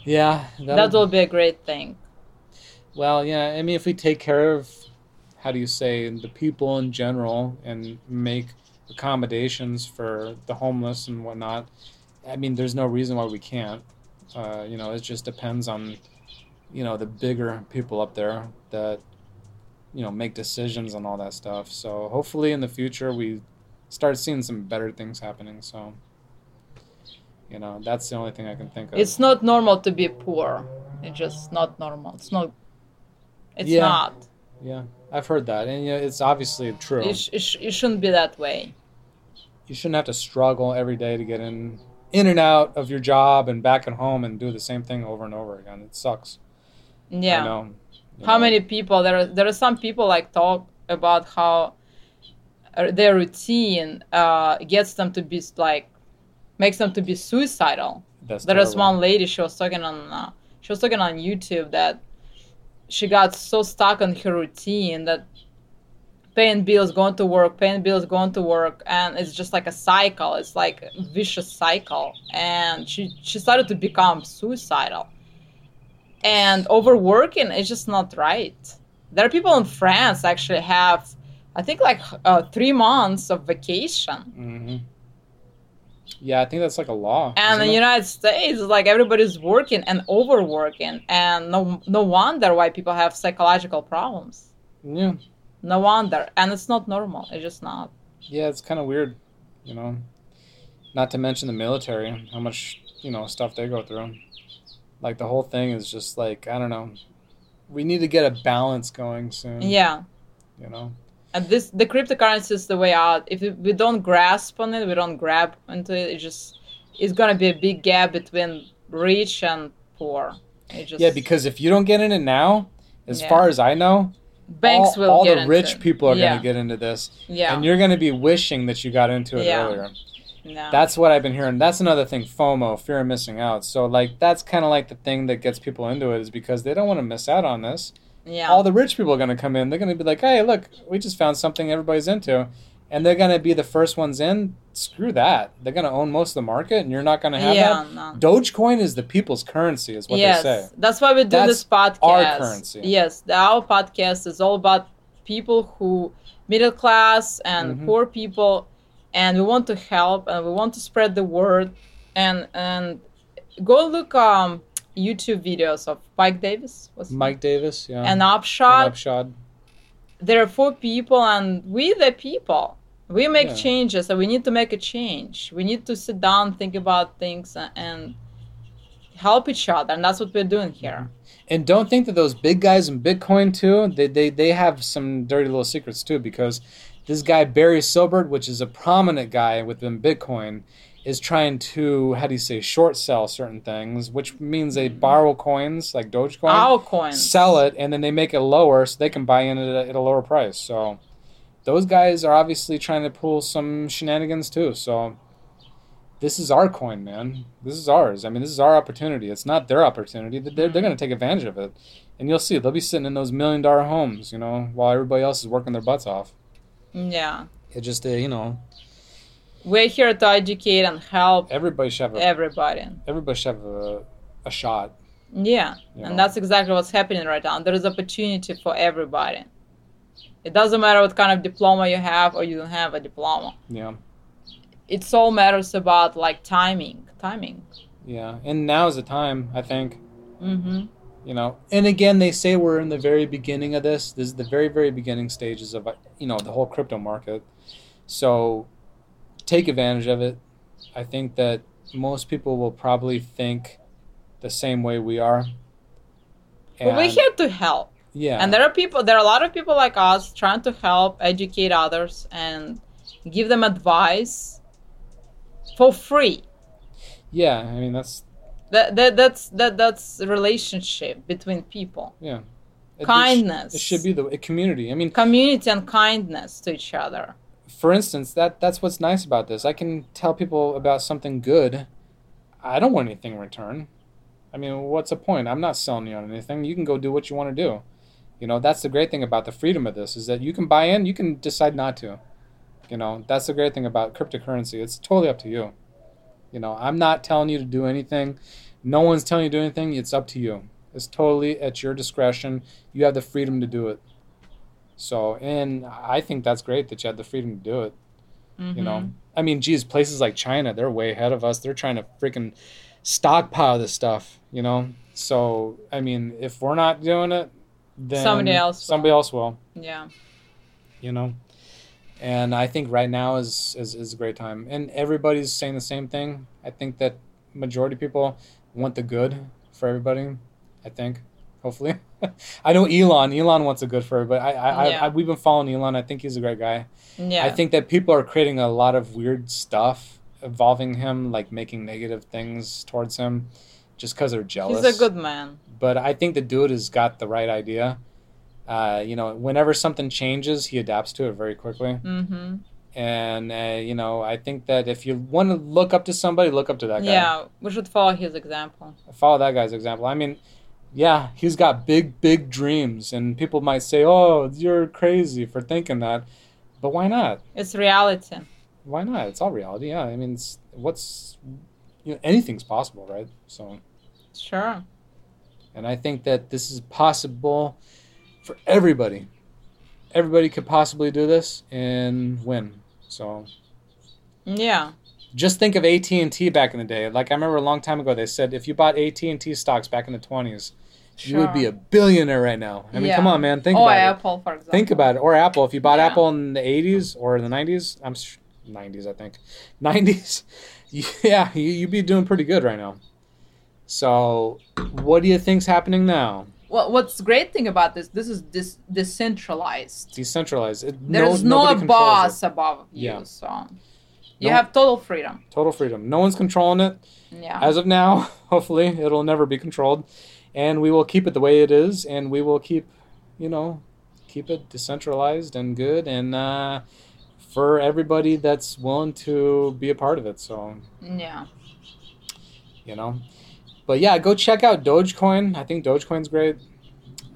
yeah, That will be a great thing. Well, yeah, I mean, if we take care of, how do you say, the people in general and make accommodations for the homeless and whatnot, I mean, there's no reason why we can't. Uh, you know, it just depends on, you know, the bigger people up there that, you know, make decisions and all that stuff. So hopefully in the future we start seeing some better things happening. So, you know, that's the only thing I can think of. It's not normal to be poor. It's just not normal. It's not. It's Yeah. not. yeah, I've heard that, and yeah, it's obviously true. It, sh- it, sh- it shouldn't be that way. you shouldn't have to struggle every day to get in in and out of your job and back at home and do the same thing over and over again. It sucks. I Yeah. know. how know? many people there are there are some people like talk about how uh, their routine uh, gets them to be like makes them to be suicidal That's there was terrible. one lady she was talking on uh, she was talking on youtube that she got so stuck on her routine that paying bills going to work paying bills going to work and it's just like a cycle. It's like a vicious cycle. And she she started to become suicidal. And overworking is just not right. There are people in france actually have i think like uh, three months of vacation. Hmm Yeah, I think that's like a law. and the it? United States, like everybody's working and overworking, and no no wonder why people have psychological problems. yeah, No wonder, and it's not normal. It's just not. yeah, it's kind of weird, you know. Not to mention the military, how much you know stuff they go through. Like the whole thing is just like I don't know. We need to get a balance going soon. Yeah, You know. And this the cryptocurrency is the way out. If we- don't grasp on it, we don't grab into it. It just it's gonna be a big gap between rich and poor. Just Yeah, because if you don't get in it now, as Yeah. far as I know, banks all, will all the rich it. people are yeah. going to get into this, Yeah, and you're going to be wishing that you got into it Yeah. earlier. yeah. That's what I've been hearing. That's another thing, FOMO, fear of missing out. So like that's kind of like the thing that gets people into it is because they don't want to miss out on this. Yeah. All the rich people are going to come in. They're going to be like, "Hey, look, we just found something everybody's into." And they're going to be the first ones in. Screw that. They're going to own most of the market and you're not going to have yeah, that. no. Dogecoin is the people's currency is what yes, they say. that's why we do That's this podcast. our currency. Yes, the, our podcast is all about people who middle class and Mhm. poor people, and we want to help and we want to spread the word. And and go look um YouTube videos of Mike Davis. What's his name? Mike Davis, yeah. and Upshot. And Upshot. There are four people, and we the people. We make Yeah. changes, and we need to make a change. We need to sit down, think about things, and help each other, and that's what we're doing here. Mm-hmm. And don't think that those big guys in Bitcoin too, they, they, they have some dirty little secrets too, because this guy Barry Silbert, which is a prominent guy within Bitcoin, is trying to how do you say short sell certain things, which means they borrow coins like Dogecoin, coins. sell it, and then they make it lower so they can buy in at a, at a lower price. So those guys are obviously trying to pull some shenanigans too. So this is our coin, man. This is ours. I mean, this is our opportunity. It's not their opportunity. They're, they're going to take advantage of it. And you'll see, they'll be sitting in those million dollar homes, you know, while everybody else is working their butts off. Yeah. It just, uh, you know, We're here to educate and help everybody should have a, everybody. everybody should have a, a shot. Yeah. You know? And that's exactly what's happening right now. There is opportunity for everybody. It doesn't matter what kind of diploma you have or you don't have a diploma. Yeah. It's all matters about like timing. Timing. Yeah. And now is the time, I think. Mm-hmm. you know and again they say we're in the very beginning of this this is the very very beginning stages of you know the whole crypto market so take advantage of it i think that most people will probably think the same way we are But we're here to help. yeah And there are people there are a lot of people like us trying to help educate others and give them advice for free. yeah i mean that's That, that that's that that's relationship between people. yeah It- it sh- Kindness. it should be the a community i mean Community and kindness to each other. For instance, that that's what's nice about this. I can tell people about something good. I don't want anything in return. I mean, what's the point? I'm not selling you on anything. You can go do what you want to do. You know, that's the great thing about the freedom of this is that you can buy in, you can decide not to. You know, that's the great thing about cryptocurrency. It's totally up to you. You know, I'm not telling you to do anything. No one's telling you to do anything. It's up to you. It's totally at your discretion. You have the freedom to do it. So, and I think that's great that you had the freedom to do it. You know, Mhm. I mean, geez, places like China, they're way ahead of us. They're trying to freaking stockpile this stuff, you know? So, I mean, if we're not doing it, then Somebody else will. somebody else will, Yeah. you know? And I think right now is, is, is a great time. And everybody's saying the same thing. I think that majority of people want the good for everybody, I think, hopefully. I know Elon. Elon wants a good for everybody. I, I, Yeah. I, I, we've been following Elon. I think he's a great guy. Yeah. I think that people are creating a lot of weird stuff involving him, like making negative things towards him, just because they're jealous. he's a good man. But I think the dude has got the right idea. Uh, you know, whenever something changes, he adapts to it very quickly. Mm-hmm. And uh, you know, I think that if you want to look up to somebody, look up to that guy. Yeah, we should follow his example. Follow that guy's example. I mean, yeah, he's got big, big dreams, and people might say, "Oh, you're crazy for thinking that," but why not? It's reality. Why not? It's all reality. Yeah, I mean, it's, what's you know, anything's possible, right? So, Sure. and I think that this is possible for everybody. Everybody could possibly do this and win. So, Yeah. Just think of AT and T back in the day. Like I remember a long time ago, they said if you bought AT and T stocks back in the twenties, you would be a billionaire right now. I mean, Yeah. come on, man, think or about it. Apple, for example. Think about it. Or Apple. If you bought Yeah. Apple in the eighties or the nineties, I'm s- nineties, I think, nineties. Yeah, you you'd be doing pretty good right now. So, what do you think's happening now? Well, what's great thing about this? This is dis- decentralized. Decentralized. It, There's no, controls boss it. above you, Yeah. so you No- have total freedom. Total freedom. No one's controlling it. Yeah. As of now, hopefully, it'll never be controlled, and we will keep it the way it is, and we will keep, you know, keep it decentralized and good, and uh, for everybody that's willing to be a part of it. So yeah. you know, but yeah, go check out Dogecoin. I think Dogecoin's great.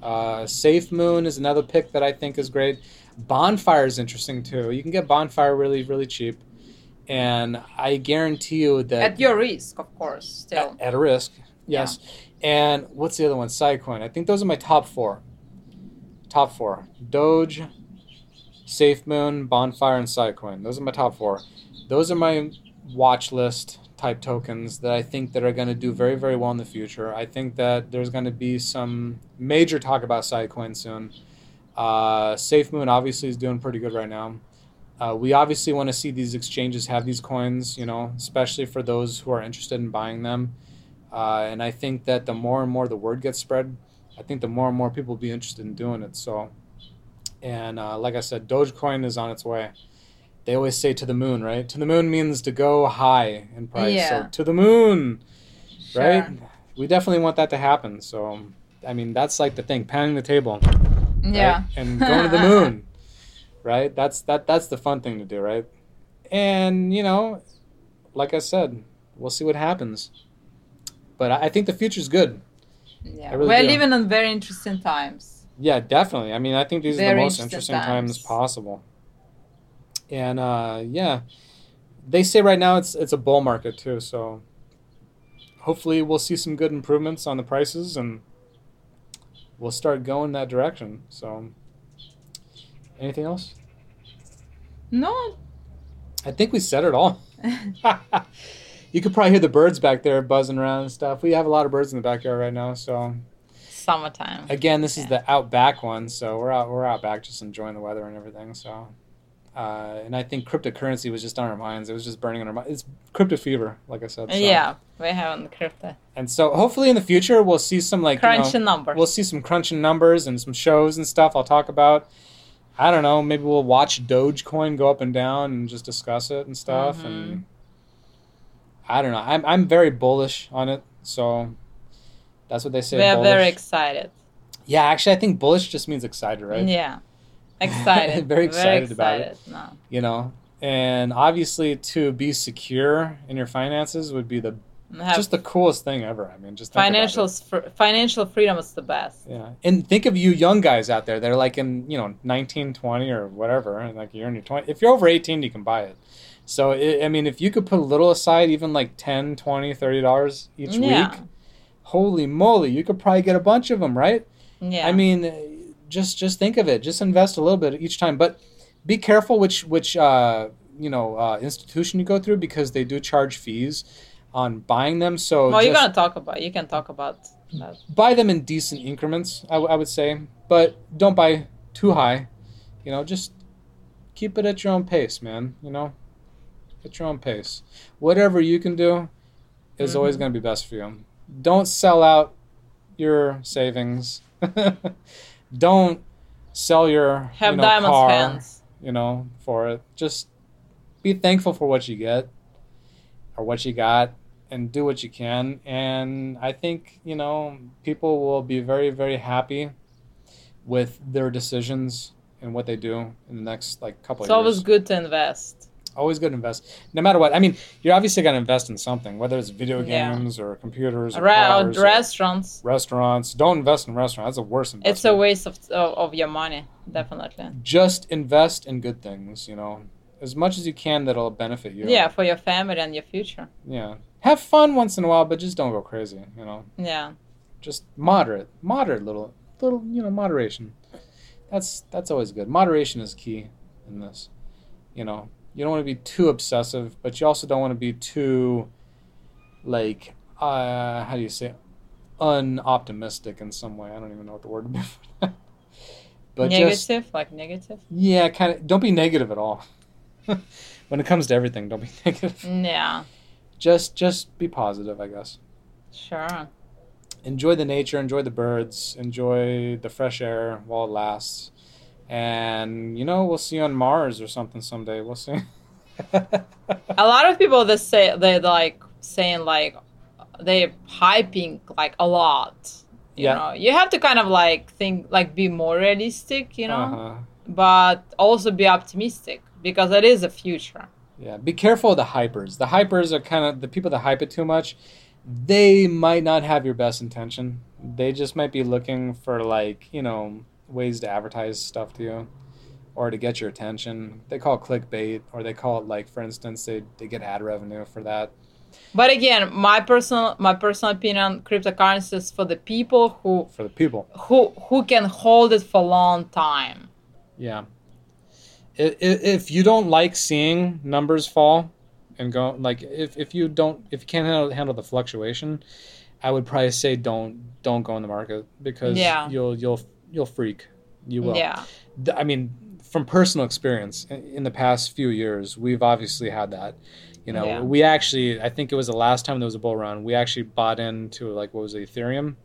Uh, Safe Moon is another pick that I think is great. Bonfire is interesting too. You can get Bonfire really, really cheap, and I guarantee you that At your risk, of course. Still. at, at a risk. Yes. And what's the other one? Siacoin. I think those are my top four. Top four: Doge, SafeMoon, Bonfire, and Siacoin. Those are my top four. Those are my watch list type tokens that I think that are going to do very, very well in the future. I think that there's going to be some major talk about Siacoin soon. Uh, SafeMoon obviously is doing pretty good right now. Uh, we obviously want to see these exchanges have these coins, you know, especially for those who are interested in buying them. Uh, and I think that the more and more the word gets spread, I think the more and more people will be interested in doing it. So, and uh, like I said, Dogecoin is on its way. They always say to the moon, right? To the moon means to go high in price. Yeah. So to the moon, Sure. right? We definitely want that to happen. So, I mean, that's like the thing, pounding the table Yeah. right? and going to the moon right that's that that's the fun thing to do right and you know like i said we'll see what happens but i, I think the future's good Yeah. Really We're do. living in very interesting times. yeah definitely i mean i think these are the most interesting interesting times. times. possible and uh yeah they say right now it's it's a bull market too so hopefully we'll see some good improvements on the prices and we'll start going that direction so anything else No. I think we said it all. you could probably hear the birds back there buzzing around and stuff. We have a lot of birds in the backyard right now. So Summertime. again, this is Yeah. the outback one. So we're out we're out back just enjoying the weather and everything. So uh, and I think cryptocurrency was just on our minds. It was just burning on our minds. It's crypto fever, like I said. So. Yeah. We haven't crypto. And so hopefully in the future we'll see some like you know, Crunching numbers. We'll see some crunching numbers and some shows and stuff I'll talk about. I don't know, maybe we'll watch Dogecoin go up and down and just discuss it and stuff Mm-hmm. and I don't know. I'm I'm very bullish on it. So that's what they say. we are bullish. very excited. Yeah, actually I think bullish just means excited, right? Yeah. Excited. Very excited about it. No. You know. And obviously to be secure in your finances would be the Have just the coolest thing ever. I mean, just think about it. financial fr- financial freedom is the best. Yeah, and think of you young guys out there that are like in you know 19, 20 or whatever, and like you're in your 20. If you're over 18, you can buy it. So it, I mean, if you could put a little aside, even like 10, 20, 30 dollars each Yeah. week, holy moly, you could probably get a bunch of them, right? Yeah. I mean, just just think of it. Just invest a little bit each time, but be careful which which uh, you know uh, institution you go through because they do charge fees on buying them. So well, you're gonna talk about. You can talk about that. buy them in decent increments I, w- I would say but don't buy too high you know just keep it at your own pace man you know at your own pace whatever you can do is always Mhm. going to be best for you don't sell out your savings don't sell your Have you know, diamonds car hands. you know for it just be thankful for what you get or what you got and do what you can and i think you know people will be very very happy with their decisions and what they do in the next like couple It's of years. It's always good to invest. Always good to invest, no matter what. I mean, you're obviously going to invest in something, whether it's video Yeah. games or computers or Ra- cars or restaurants. restaurants. Don't invest in restaurants. That's the worst investment. It's a waste of, of of your money, definitely. Just invest in good things. You know, as much as you can that'll benefit you. Yeah, for your family and your future. Yeah. Have fun once in a while, but just don't go crazy. You know, Yeah. just moderate, moderate little, little. You know, moderation. That's that's always good. Moderation is key in this. You know, you don't want to be too obsessive, but you also don't want to be too, like, uh, how do you say, it? unoptimistic in some way. I don't even know what the word would be. for that. but just negative, like negative. yeah, kind of. Don't be negative at all. when it comes to everything, don't be negative. Yeah, Just just be positive, I guess. sure. Enjoy the nature, enjoy the birds, enjoy the fresh air while it lasts. And you know, we'll see you on Mars or something someday. We'll see. A lot of people that say they like saying like they hyping like a lot. You Yeah. know, you have to kind of like think like be more realistic, you know, Uh-huh. but also be optimistic because it is a future. Yeah, be careful of the hypers. The hypers are kind of the people that hype it too much. They might not have your best intention. They just might be looking for like you know ways to advertise stuff to you, or to get your attention. They call it clickbait, or they call it like, for instance, they they get ad revenue for that. But again, my personal my personal opinion, cryptocurrency is for the people who For the people, who who can hold it for a long time. yeah. If you don't like seeing numbers fall and go like if, if you don't if you can't handle, handle the fluctuation, I would probably say don't don't go in the market because Yeah. you'll you'll you'll freak. You will. Yeah. I mean, from personal experience, in, in the past few years, we've obviously had that. You know, Yeah. we actually, I think it was the last time there was a bull run, we actually bought into like what was it, Ethereum,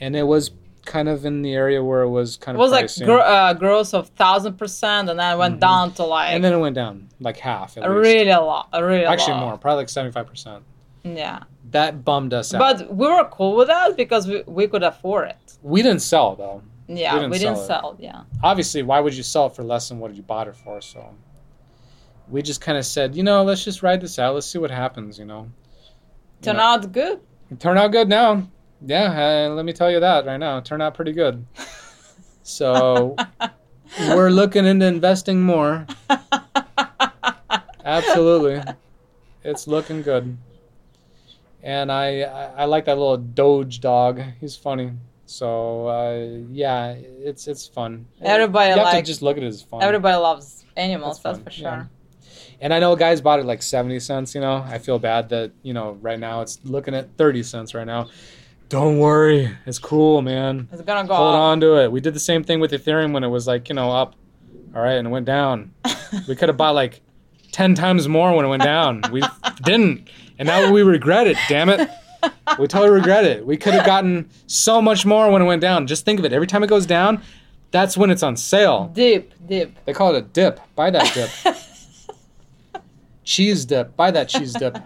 and it was kind of in the area where it was kind It of was like gro- uh, growth of thousand percent, and then it went Mhm. down to like and then it went down like half. At a least. really a lot, a really actually lot. more, probably like seventy five percent. Yeah, That bummed us out. but we were cool with that because we, we could afford it. we didn't sell though. Yeah, We we didn't didn't, sell sell. Yeah, obviously, why would you sell it for less than what you bought it for? So we just kind of said, you know, let's just ride this out. Let's see what happens. You know, You turned know, out good. it turned out good now. Yeah, uh, let me tell you that right now. It turned out pretty good. So we're looking into investing more. Absolutely, it's looking good. And I, I, I like that little Doge dog. He's funny. So uh, yeah, it's it's fun. Everybody you have like- to just look at it as fun. Everybody loves animals, That's that's, for yeah. sure. And I know guys bought it like 70 cents, you know. I feel bad that, you know, right now it's looking at 30 cents right now. Don't worry. It's cool, man. It's gonna go Hold up. on to it. We did the same thing with Ethereum when it was like, you know, up. All right, and it went down. We could have bought like 10 times more when it went down. We didn't. And now we regret it, damn it. We totally regret it. We could have gotten so much more when it went down. Just think of it. Every time it goes down, that's when it's on sale. Dip, dip. They call it a dip. Buy that dip. cheese dip. Buy that cheese dip.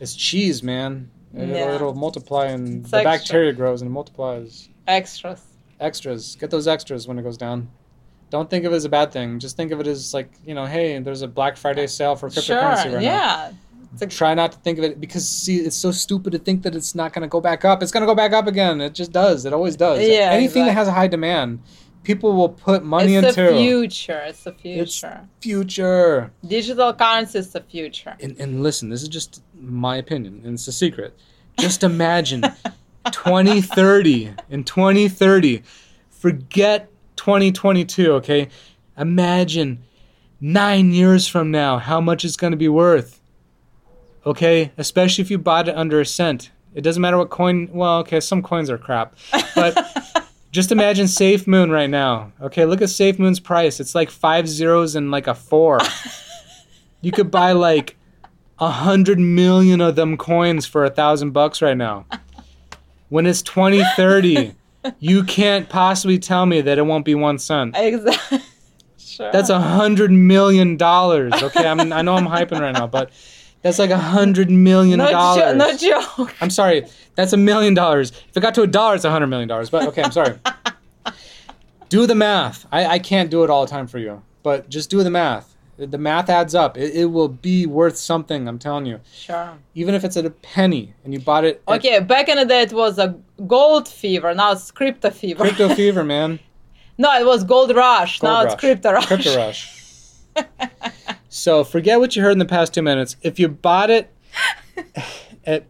It's cheese, man. It'll, it'll multiply and It's the extra. bacteria grows and multiplies. Extras. Extras. Get those extras when it goes down. Don't think of it as a bad thing. Just think of it as like, you know, hey, there's a Black Friday uh, sale for Sure. cryptocurrency right now. yeah. It's a, Try not to think of it because see, it's so stupid to think that it's not going to go back up. It's going to go back up again. It just does. It always does. Yeah, Anything that has a high demand, people will put money it's into the future. It's the It's- future. future. Digital currency is the future. and, and listen, this is just my opinion, and it's a secret. Just imagine 2030. In 2030, forget 2022, okay? Imagine nine years from now how much it's going to be worth, okay? Especially if you bought it under a cent. It doesn't matter what coin, well, okay, some coins are crap, but just imagine Safe Moon right now. Okay, look at Safe Moon's price. It's like five zeros and like a four. You could buy like a hundred million of them coins for a thousand bucks right now. When it's 2030, you can't possibly tell me that it won't be one cent. exactly. Sure. That's a hundred million dollars. Okay, I'm, I know I'm hyping right now, but that's like a hundred million no, jo- dollars. no joke. I'm sorry, that's a million dollars. If it got to a dollar, it's a hundred million dollars. But okay, I'm sorry. do the math. I, I can't do it all the time for you, but just do the math. The math adds up. It, it will be worth something. I'm telling you. Sure. Even if it's at a penny and you bought it. at Okay, back in the day it was a gold fever. Now it's crypto fever. Crypto fever, man. no, it was gold rush. Gold now rush. it's crypto rush. Crypto rush. So forget what you heard in the past two minutes. If you bought it at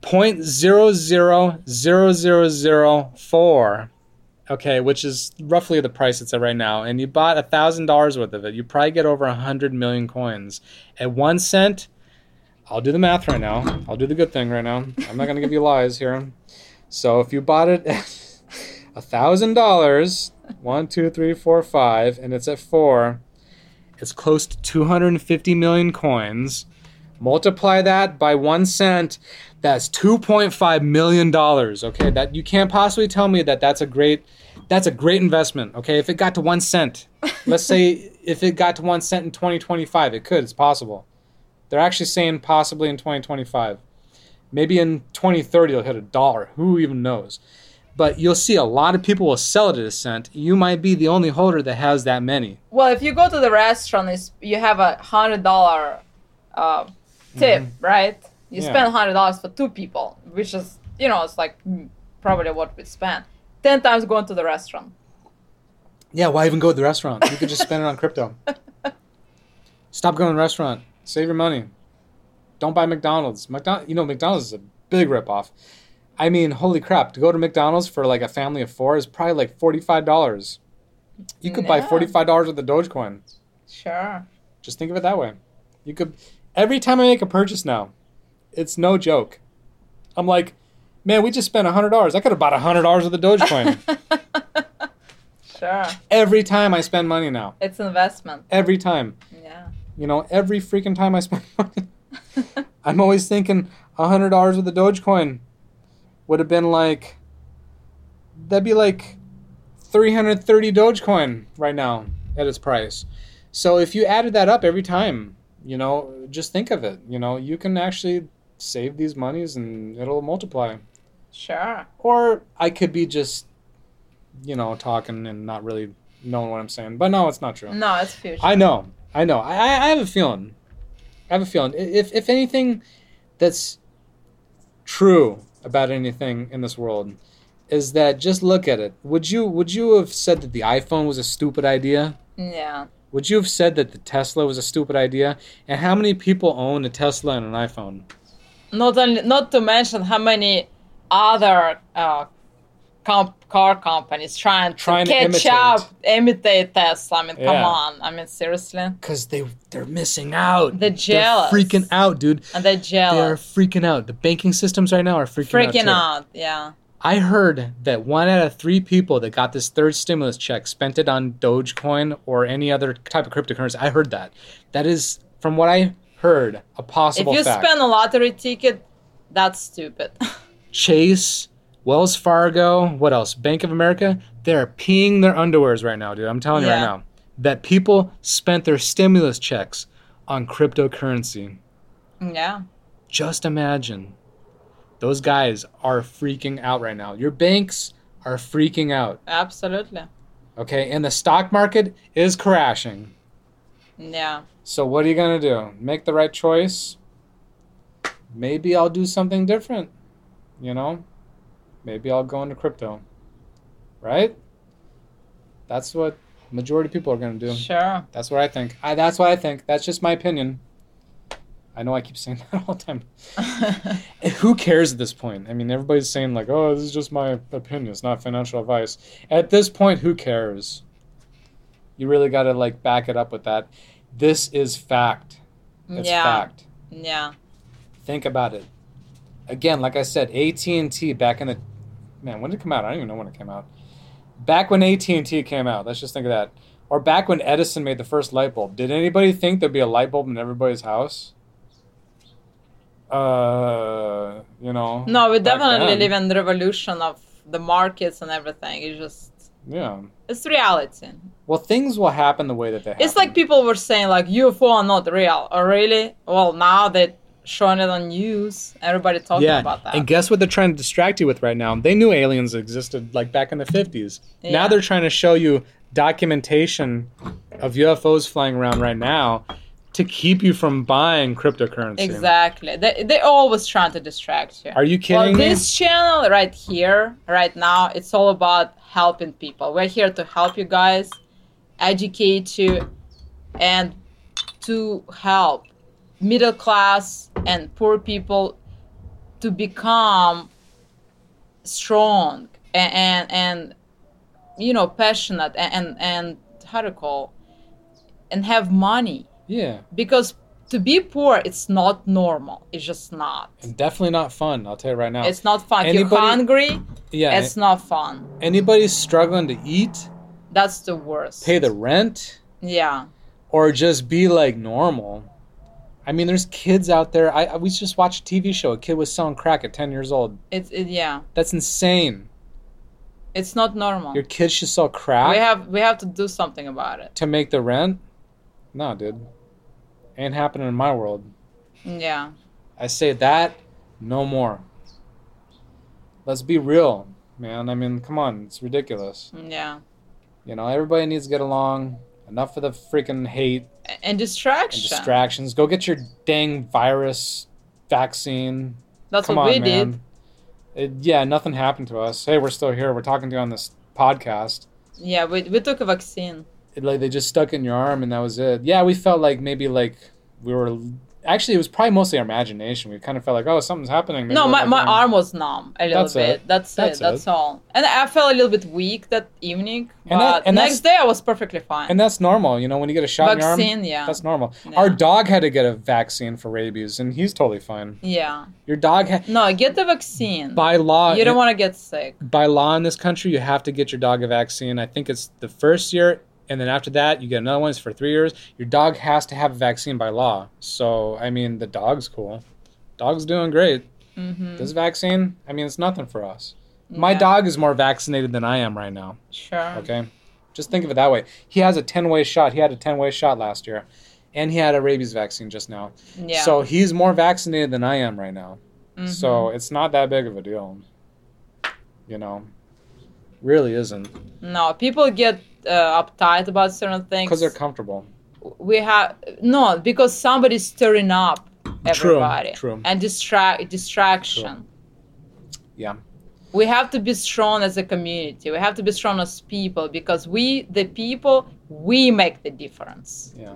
point zero zero zero zero zero four, okay, which is roughly the price it's at right now, and you bought a thousand dollars worth of it, you probably get over a hundred million coins. At one cent, I'll do the math right now. I'll do the good thing right now. I'm not gonna give you lies here. So if you bought it at a thousand dollars, one, two, three, four, five, and it's at four, it's close to 250 million coins. Multiply that by one cent, that's 2.5 million dollars. Okay, that you can't possibly tell me that that's a great, that's a great investment. Okay, if it got to one cent, let's say if it got to one cent in 2025, it could. It's possible. They're actually saying possibly in 2025. Maybe in 2030 it'll hit a dollar. Who even knows? But you'll see a lot of people will sell it at a cent. You might be the only holder that has that many. Well, if you go to the restaurant, you have a hundred dollar uh, tip, right? You Mm-hmm. Yeah. spend hundred dollars for two people, which is you know it's like probably what we spend. Ten times going to the restaurant. Yeah, why even go to the restaurant? You could just spend it on crypto. Stop going to the restaurant. Save your money. Don't buy McDonald's. McDonald, you know, McDonald's is a big ripoff. I mean, holy crap! To go to McDonald's for like a family of four is probably like forty-five dollars. You could buy forty-five dollars with the Dogecoin. Sure. Just think of it that way. You could every time I make a purchase now, it's no joke. I'm like, man, we just spent hundred dollars. I could have bought hundred dollars with the Dogecoin. Sure. every time I spend money now. It's an investment. Every time. Yeah. You know, every freaking time I spend money. I'm always thinking hundred dollars with the Dogecoin would have been like that'd be like 330 Dogecoin right now at its price. So if you added that up every time, you know, just think of it. You know, you can actually save these monies and it'll multiply. Sure. Or I could be just, you know, talking and not really knowing what I'm saying. But no, it's not true. No, it's future. I know, I know. I, I have a feeling. I have a feeling. If if anything, that's true about anything in this world, is that just look at it. Would you would you have said that the iPhone was a stupid idea? yeah. Would you have said that the Tesla was a stupid idea? And how many people own a Tesla and an iPhone? Not only, not to mention how many other uh, comp- car companies trying Trying to catch imitate. up, imitate Tesla. I mean, come on. I mean, seriously. Because they they're missing out. They're jealous. They're freaking out, dude. And they're They're freaking out. The banking systems right now are freaking, Freaking out. Freaking out. Yeah. I heard that one out of three people that got this third stimulus check spent it on Dogecoin or any other type of cryptocurrency. I heard that. That is, from what I heard, a possible if you fact. spend a lottery ticket, that's stupid. Chase, Wells Fargo, what else? Bank of America. They're peeing their underwears right now, dude. I'm telling you right now that people spent their stimulus checks on cryptocurrency. yeah. Just imagine. Those guys are freaking out right now. Your banks are freaking out. Absolutely. Okay, and the stock market is crashing. Yeah. So what are you gonna do? Make the right choice? Maybe I'll do something different. You know? Maybe I'll go into crypto. Right? That's what majority of people are gonna do. Sure. That's what I think. I that's what I think. That's just my opinion. I know I keep saying that all the time. Who cares at this point? I mean, everybody's saying like, "Oh, this is just my opinion. It's not financial advice." At this point, who cares? You really got to like back it up with that. This is fact. It's yeah. fact. Yeah. Think about it. Again, like I said, AT and T back in the man. When did it come out? I don't even know when it came out. Back when AT and T came out. Let's just think of that. Or back when Edison made the first light bulb. Did anybody think there'd be a light bulb in everybody's house? Uh, you know. No, we definitely then. live in the revolution of the markets and everything. It's just Yeah. it's reality. Well, things will happen the way that they happen. It's like people were saying like UFO are not real. Or really? Well, now that showing it on news. Everybody talking yeah, about that. and guess what they're trying to distract you with right now? They knew aliens existed like back in the fifties. Now they're trying to show you documentation of UFOs flying around right now to keep you from buying cryptocurrency. exactly. They they always trying to distract you. Are you well, kidding me? this channel right here, right now, it's all about helping people. We're here to help you guys, educate you, and to help middle class and poor people to become strong and and, and you know passionate and, and and how to call and have money Yeah, because to be poor it's not normal it's just not and definitely not fun. I'll tell you right now. it's not fun if you're hungry yeah, it's not fun anybody struggling to eat, that's the worst pay the rent, yeah or just be like normal. I mean, there's kids out there. I, I we just watched a TV show. A kid was selling crack at 10 years old. it's it, yeah That's insane. it's not normal Your kids should sell crack we have we have to do something about it to make the rent. No, dude, ain't happening in my world. yeah I say that no more. Let's be real, man. I mean, come on, it's ridiculous. yeah You know, everybody needs to get along. Enough of the freaking hate and and distractions. Go get your dang virus vaccine. that's Come what on, we man. did It, yeah, nothing happened to us. Hey, we're still here. We're talking to you on this podcast. yeah we, we took a vaccine It, like they just stuck in your arm and that was it. Yeah, we felt like maybe like we were. Actually, it was probably mostly our imagination. We kind of felt like, oh, something's happening. Maybe no, my, my arm was numb a little That's bit. it. That's, That's it. That's all. And I felt a little bit weak that evening, And but that- and next day I was perfectly fine. And that's normal, you know. When you get a shot in your arm, Vaccine, yeah, that's normal. Yeah. Our dog had to get a vaccine for rabies, and he's totally fine. yeah. Your dog, ha- No, get the vaccine. by law, you don't want to get sick. by law in this country, you have to get your dog a vaccine. I think it's the first year, and then after that, you get another one. It's for three years. Your dog has to have a vaccine by law. So, I mean, the dog's cool. Dog's doing great. Mm-hmm. This vaccine, I mean, it's nothing for us. My dog is more vaccinated than I am right now. Sure. Okay, just think of it that way. He has a ten way shot. He had a ten way shot last year, and he had a rabies vaccine just now. Yeah. So he's more vaccinated than I am right now. Mhm. So it's not that big of a deal. You know, really isn't no, people get uh, uptight about certain things because they're comfortable. we have no because somebody's stirring up everybody true. and distract distraction. Yeah. we have to be strong as a community we have to be strong as people because we the people we make the difference Yeah.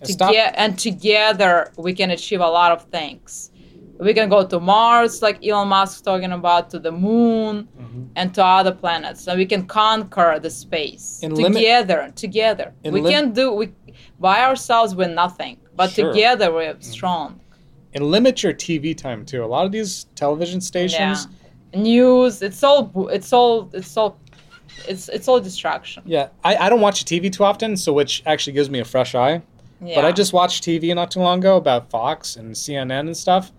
And. Toge- and together we can achieve a lot of things we can go to mars like elon Musk talking about to the moon Mhm. and to other planets and we can conquer the space And limit- together together And we lim- can do we by ourselves we're nothing but Sure. together we're strong And limit your TV time too. A lot of these television stations. news it's all it's all it's all it's it's all distraction Yeah, I, I don't watch TV too often, so which actually gives me a fresh eye. yeah. But I just watched TV not too long ago about Fox and CNN and stuff,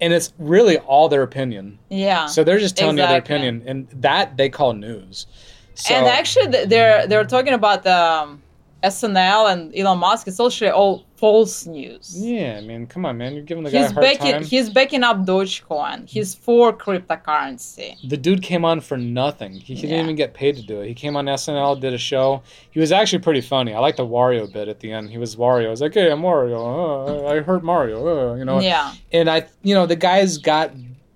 and it's really all their opinion. yeah So they're just telling Exactly. you their opinion, and that they call news. So, and actually they're they're talking about the um, SNL and Elon Musk it's actually all false news yeah, I mean, come on, man, you're giving the guy a hard backing time. he's backing up Dogecoin he's for cryptocurrency The dude came on for nothing. He didn't even get paid to do it. He came on SNL, did a show. He was actually pretty funny. I like the Wario bit at the end. He was Wario. I was like, "Hey, I'm Wario. Oh, I hurt Mario." Oh, you know. yeah And I, you know, the guy's got,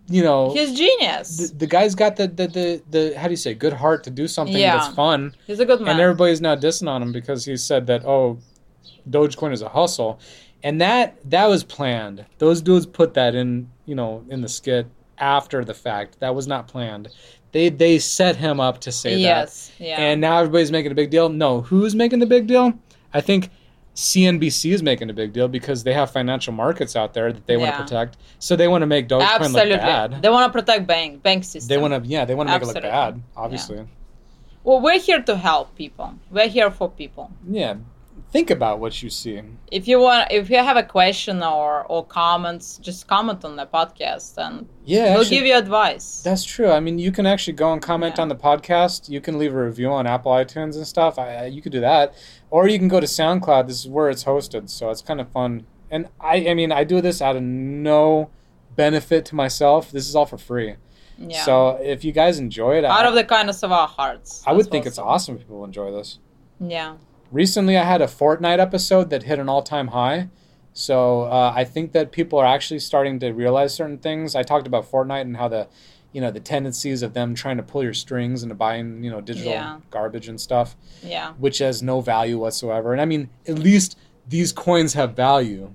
you know, he's genius the, the guy's got the, the the the how do you say good heart to do something Yeah. that's fun. he's a good man And everybody's now dissing on him because he said that oh, Dogecoin is a hustle, and that that was planned. Those dudes put that in you know in the skit after the fact. That was not planned. They they set him up to say that. yes yeah And now everybody's making a big deal. No, who's making the big deal? I think CNBC is making a big deal because they have financial markets out there that they want to protect. So they want to make Dogecoin absolutely look bad. they want to protect bank bank system They want to, yeah, they want to make it look bad. Obviously, well we're here to help people we're here for people yeah. Think about what you see. if you want if you have a question or or comments just comment on the podcast and Yeah, we'll actually, give you advice that's true. I mean, you can actually go and comment Yeah. on the podcast. You can leave a review on Apple iTunes and stuff. I- you could do that, or you can go to SoundCloud. This is where it's hosted, so it's kind of fun. And I, I mean, I do this out of no benefit to myself. This is all for free. Yeah. So if you guys enjoy it, out I, of the kindness of our hearts. I would think it's awesome. awesome if people enjoy this. Yeah. Recently, I had a Fortnite episode that hit an all-time high. So uh, I think that people are actually starting to realize certain things. I talked about Fortnite and how the, you know, the tendencies of them trying to pull your strings into buying, you know, digital Yeah. garbage and stuff, Yeah. which has no value whatsoever. And I mean, at least these coins have value.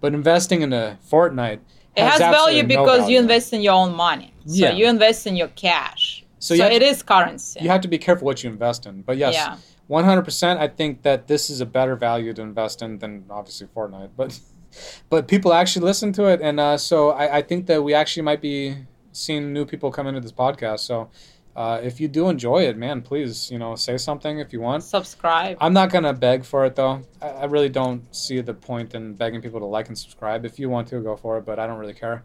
But investing in a Fortnite It has value absolutely no because value. you invest in your own money. So Yeah. you invest in your cash. So So, it to- is currency. You have to be careful what you invest in. But yes, Yeah. 100% I think that this is a better value to invest in than obviously Fortnite. But but people actually listen to it. And uh, so I, I think that we actually might be seeing new people come into this podcast. So uh, if you do enjoy it, man, please, you know, say something if you want. Subscribe. I'm not gonna beg for it though. I, I really don't see the point in begging people to like and subscribe. If you want to, go for it. But I don't really care.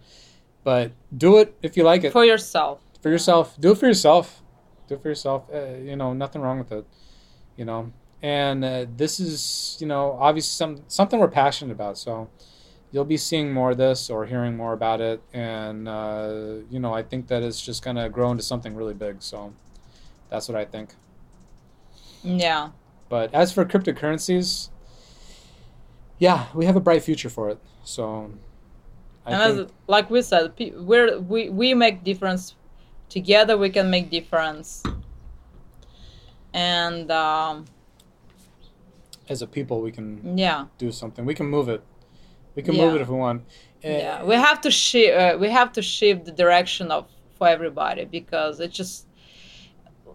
But do it if you like it for yourself. for yourself. Do it for yourself. Do it for yourself. Uh, you know, nothing wrong with it. You know, and uh, this is you know obviously some something we're passionate about. So you'll be seeing more of this or hearing more about it, and uh, you know I think that it's just gonna grow into something really big. So that's what I think. Yeah. But as for cryptocurrencies, yeah, we have a bright future for it. So I and think, as, like we said, we're, we we make difference. Together we can make difference. And um, as a people, we can yeah, do something. We can move it. We can move it if we want. Uh, yeah, we have to shift. Uh, we have to shift the direction of for everybody because it's just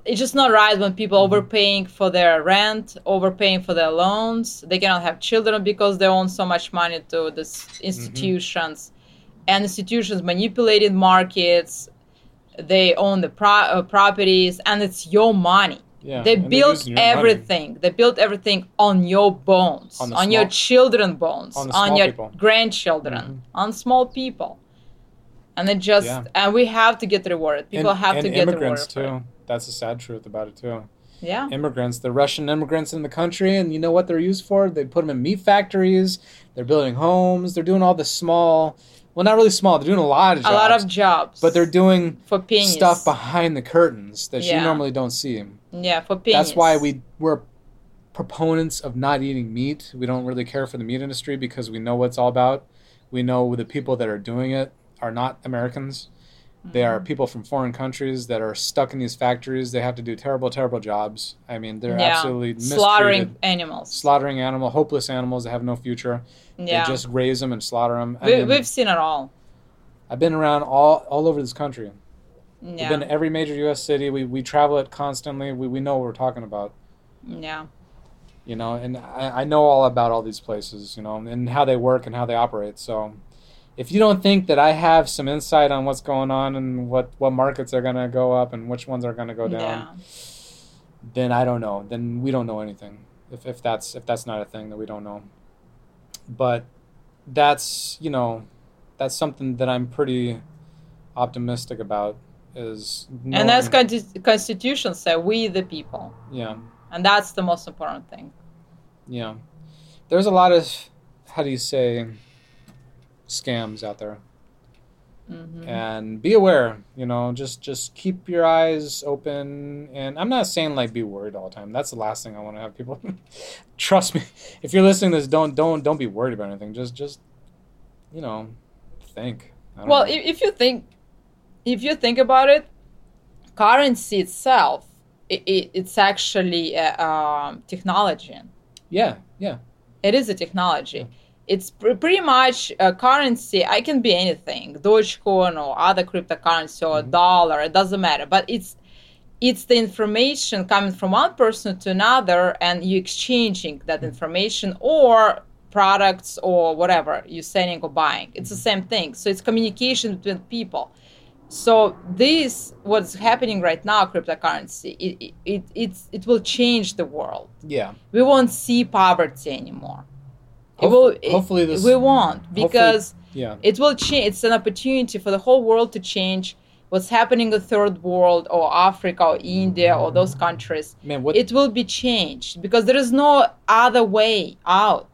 it's just not right when people Mm-hmm. overpaying for their rent, overpaying for their loans. They cannot have children because they own so much money to these institutions, and institutions manipulated markets. They own the pro- uh, properties, and it's your money. Yeah, they and built your money. everything. They built everything on your bones, On on, the your small- children bones, on on, your people. grandchildren, Mhm. on small people. And it just Yeah. and we have to get rewarded. People and, have and to get immigrants rewarded. too. That's the sad truth about it too. Yeah. Immigrants, the Russian immigrants in the country, and you know what they're used for? They put them in meat factories. They're building homes. They're doing all the small, well, not really small. They're doing a lot of jobs. A lot of jobs. but they're doing for pennies. stuff behind the curtains that you normally don't see. Yeah, for pennies. That's why we we're proponents of not eating meat. We don't really care for the meat industry because we know what it's all about. We know the people that are doing it are not Americans. They Mm-hmm. are people from foreign countries that are stuck in these factories. They have to do terrible, terrible jobs. I mean, they're Yeah. absolutely slaughtering animals. slaughtering animal, hopeless animals that have no future. yeah. They just raise them and slaughter them. we, we've seen it all. I've been around all all over this country. We've Yeah. been to every major U.S. city. We we travel it constantly. We we know what we're talking about. yeah. you know and I, I know all about all these places you know and how they work and how they operate so if you don't think that i have some insight on what's going on and what what markets are going to go up and which ones are going to go down Yeah. then i don't know then we don't know anything if, if that's if that's not a thing that we don't know but that's you know that's something that i'm pretty optimistic about is And as knowing- con- Constitution say, we the people, yeah and that's the most important thing. Yeah. There's a lot of, how do you say, scams out there. hmm And be aware, you know, just just keep your eyes open. And I'm not saying like be worried all the time. That's the last thing I want to have people. Trust me. If you're listening to this, don't don't don't be worried about anything. Just just, you know, think. Well, know. if, if you think, if you think about it, currency itself, it, it, it's actually a um, technology. yeah, yeah, It is a technology. It's pr- pretty much a currency. I can be anything, Dogecoin or other cryptocurrency or Mhm. dollar. It doesn't matter. But it's it's the information coming from one person to another, and you exchanging that mm-hmm. information or products or whatever you're selling or buying. It's the mm-hmm. same thing. So it's communication between people. So this what's happening right now, cryptocurrency. It it, it it's it will change the world. yeah. We won't see poverty anymore. It will, it- hopefully this. we won't because yeah, it will change. It's an opportunity for the whole world to change what's happening in the third world or Africa or India or those countries. man. What It will be changed because there is no other way out.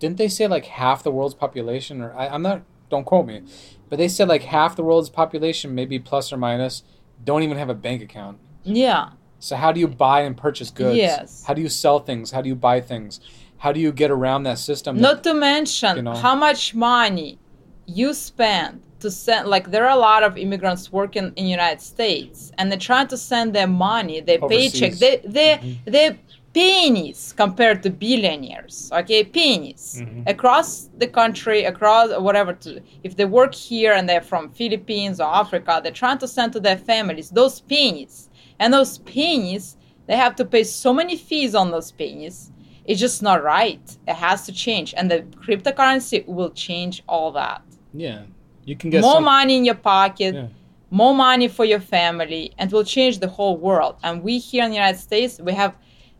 didn't they say like half the world's population or I, I'm not don't quote me, but they said like half the world's population, maybe plus or minus, don't even have a bank account. Yeah. So how do you buy and purchase goods? Yes. How do you sell things? How do you buy things? How do you get around that system? Not to mention you know. how much money you spend to send. Like there are a lot of immigrants working in United States, and they're trying to send their money, their paycheck, Overseas. they they Mhm. they pennies compared to billionaires. Okay, pennies Mhm. across the country, across whatever. To, if they work here and they're from Philippines or Africa, they're trying to send to their families those pennies, and those pennies they have to pay so many fees on those pennies. It's just not right. It has to change, and the cryptocurrency will change all that. yeah, you can get more some, money in your pocket, Yeah. more money for your family, and will change the whole world. And we here in the United States, we have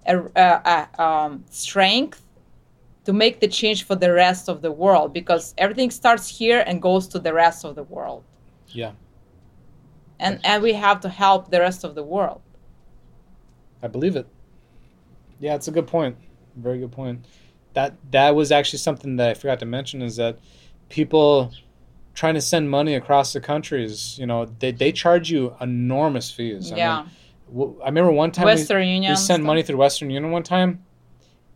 a, a, a um, strength to make the change for the rest of the world because everything starts here and goes to the rest of the world. Yeah. And and we have to help the rest of the world. I believe it. Yeah, it's a good point. Very good point. That that was actually something that I forgot to mention is that people trying to send money across the countries, you know, they, they charge you enormous fees. I yeah. mean, w- I remember one time we- Western we, Union. sent stuff. money through Western Union one time.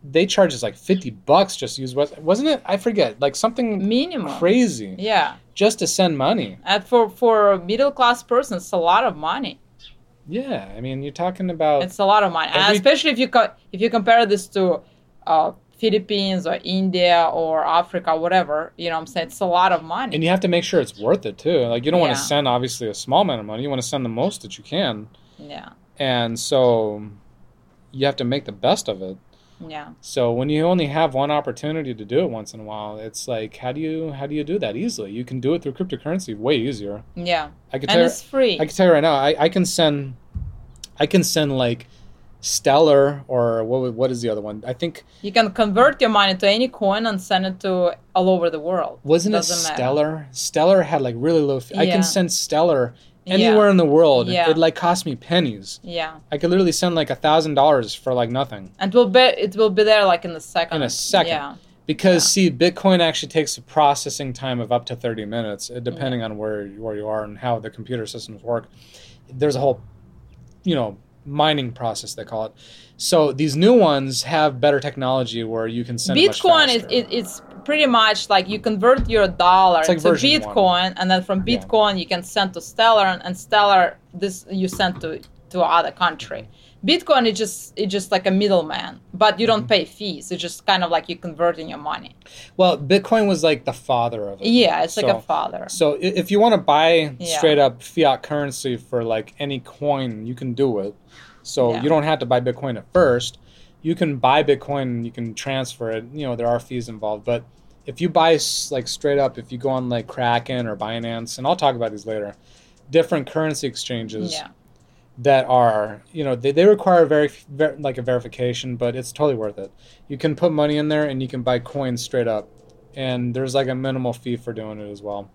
They charged us like fifty bucks just to use West. Wasn't it? I forget. Like something minimum. crazy Yeah. just to send money. And for for a middle class person, it's a lot of money. Yeah, I mean, you're talking about It's a lot of money, and Every- especially if you co- if you compare this to uh, Philippines or India or Africa, whatever. You know, what I'm saying it's a lot of money. and you have to make sure it's worth it too. Like you don't want to send obviously a small amount of money. You want to send the most that you can, yeah, and so you have to make the best of it. Yeah, So when you only have one opportunity to do it once in a while, it's like how do you how do you do that easily? You can do it through cryptocurrency way easier. yeah, I can and tell it's free. I can tell you right now, I, I can send I can send like Stellar or what what is the other one? I think you can convert your money to any coin and send it to all over the world. wasn't it Doesn't matter. Stellar? Stellar had like really low. Fee. I can send Stellar Yeah. anywhere in the world. Yeah. It like cost me pennies. Yeah, I could literally send like a thousand dollars for like nothing. and it will be it will be there like in a second. In a second. Yeah, Because see, Bitcoin actually takes a processing time of up to thirty minutes, depending on where where you are and how the computer systems work. There's a whole, you know, mining process they call it. So these new ones have better technology where you can send Bitcoin is it, it's pretty much like you convert your dollar like to Bitcoin, one. and then from Yeah. Bitcoin you can send to Stellar, and, and Stellar this you send to to other country. Bitcoin is just it's just like a middleman, but you don't Mm-hmm. pay fees. It's just kind of like you're converting your money. well, Bitcoin was like the father of it. Yeah, it's like a father. So if you want to buy Yeah. straight up fiat currency for like any coin, you can do it. So Yeah. you don't have to buy Bitcoin at first. You can buy Bitcoin and you can transfer it. You know there are fees involved, but if you buy like straight up, if you go on like Kraken or Binance, and I'll talk about these later, different currency exchanges Yeah, that are you know they, they require very, ver like a verification, but it's totally worth it. You can put money in there and you can buy coins straight up, and there's like a minimal fee for doing it as well.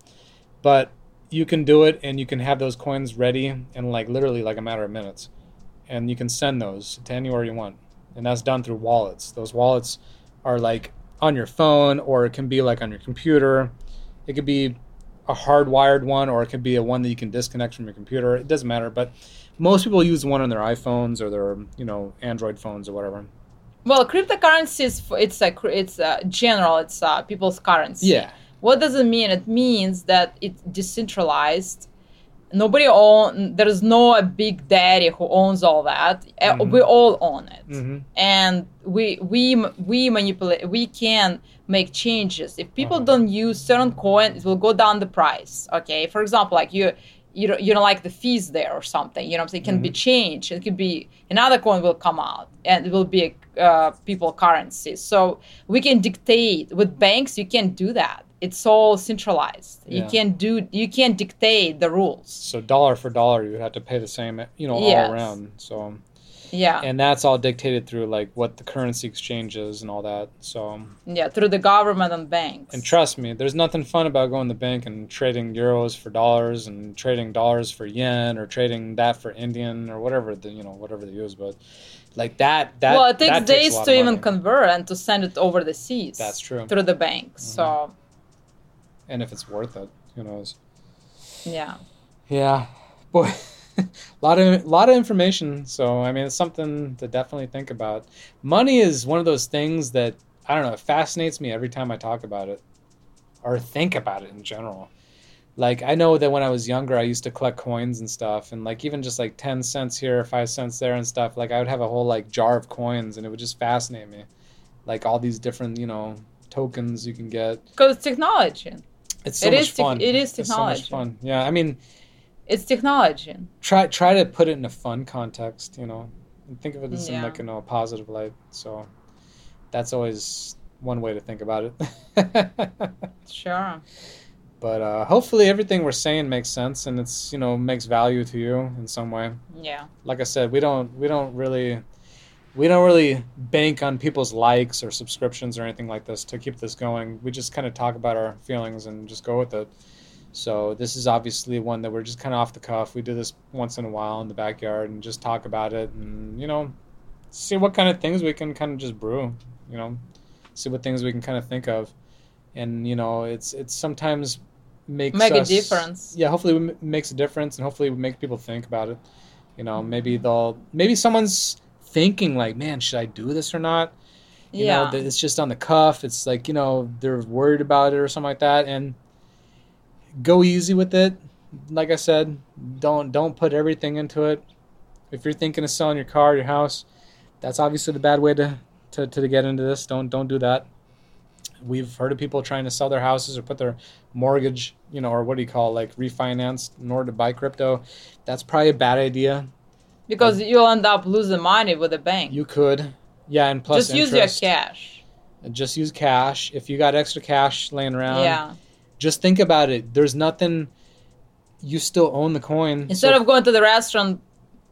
But you can do it and you can have those coins ready in like literally like a matter of minutes, and you can send those to anywhere you want, and that's done through wallets. Those wallets are like on your phone or it can be like on your computer. It could be a hardwired one or it could be a one that you can disconnect from your computer. It doesn't matter, but most people use one on their iPhones or their you know Android phones or whatever. well, cryptocurrency is it's a it's a general. It's uh, people's currency. Yeah, What does it mean? It means that it's decentralized. Nobody own. There is no a big daddy who owns all that. Mhm. We all own it, hmm and we we we manipulate. We can make changes. If people Uh-huh. don't use certain coin, it will go down the price. Okay, for example, like you. You don't, you don't like the fees there or something, you know what I'm saying? It can be changed. It could be another coin will come out and it will be a uh, people currency. So we can dictate with banks. You can't do that. It's all centralized. You can't do. You can't dictate the rules. So dollar for dollar, you have to pay the same, you know, Yes. all around. So Yeah. and that's all dictated through like what the currency exchange is and all that. So, yeah, through the government and banks. and trust me, there's nothing fun about going to the bank and trading euros for dollars and trading dollars for yen or trading that for Indian or whatever the you know whatever they use, but like that that well, it takes days to even convert and to send it over the seas. That's true. Mm-hmm. Through the bank. So, and if it's worth it, who knows? yeah. Yeah, boy, a lot of lot of information. So I mean, it's something to definitely think about. Money is one of those things that I don't know. It fascinates me every time I talk about it, or think about it in general. Like I know that when I was younger, I used to collect coins and stuff, and like even just like ten cents here, five cents there, and stuff. Like I would have a whole like jar of coins, and it would just fascinate me, like all these different you know tokens you can get. Because it's technology. It's so It much is tec- fun. it is technology. It's so much fun. Yeah, I mean, It's technology. try try to put it in a fun context, you know, and think of it as in like you know a positive light. So that's always one way to think about it. Sure. but uh, hopefully everything we're saying makes sense and it's you know makes value to you in some way. Yeah. Like I said, we don't we don't really we don't really bank on people's likes or subscriptions or anything like this to keep this going. We just kind of talk about our feelings and just go with it. So this is obviously one that we're just kind of off the cuff. We do this once in a while in the backyard and just talk about it and you know see what kind of things we can kind of just brew, you know, see what things we can kind of think of. And you know, it's it's sometimes makes Make a difference. Yeah, hopefully it makes a difference and hopefully we make people think about it. You know, maybe they'll maybe someone's thinking like, "Man, should I do this or not?" You yeah. know, it's just on the cuff. It's like, you know, they're worried about it or something like that and go easy with it. Like I said, don't don't put everything into it. If you're thinking of selling your car, your house, that's obviously the bad way to to, to get into this. Don't don't do that. We've heard of people trying to sell their houses or put their mortgage, you know, or what do you call it, like refinance in order to buy crypto. That's probably a bad idea. Because you'll end up losing money with the bank. You could, yeah, and plus Just use your cash. Just use cash. If you got extra cash laying around, yeah. just think about it. There's nothing. You still own the coin. Instead so- of going to the restaurant,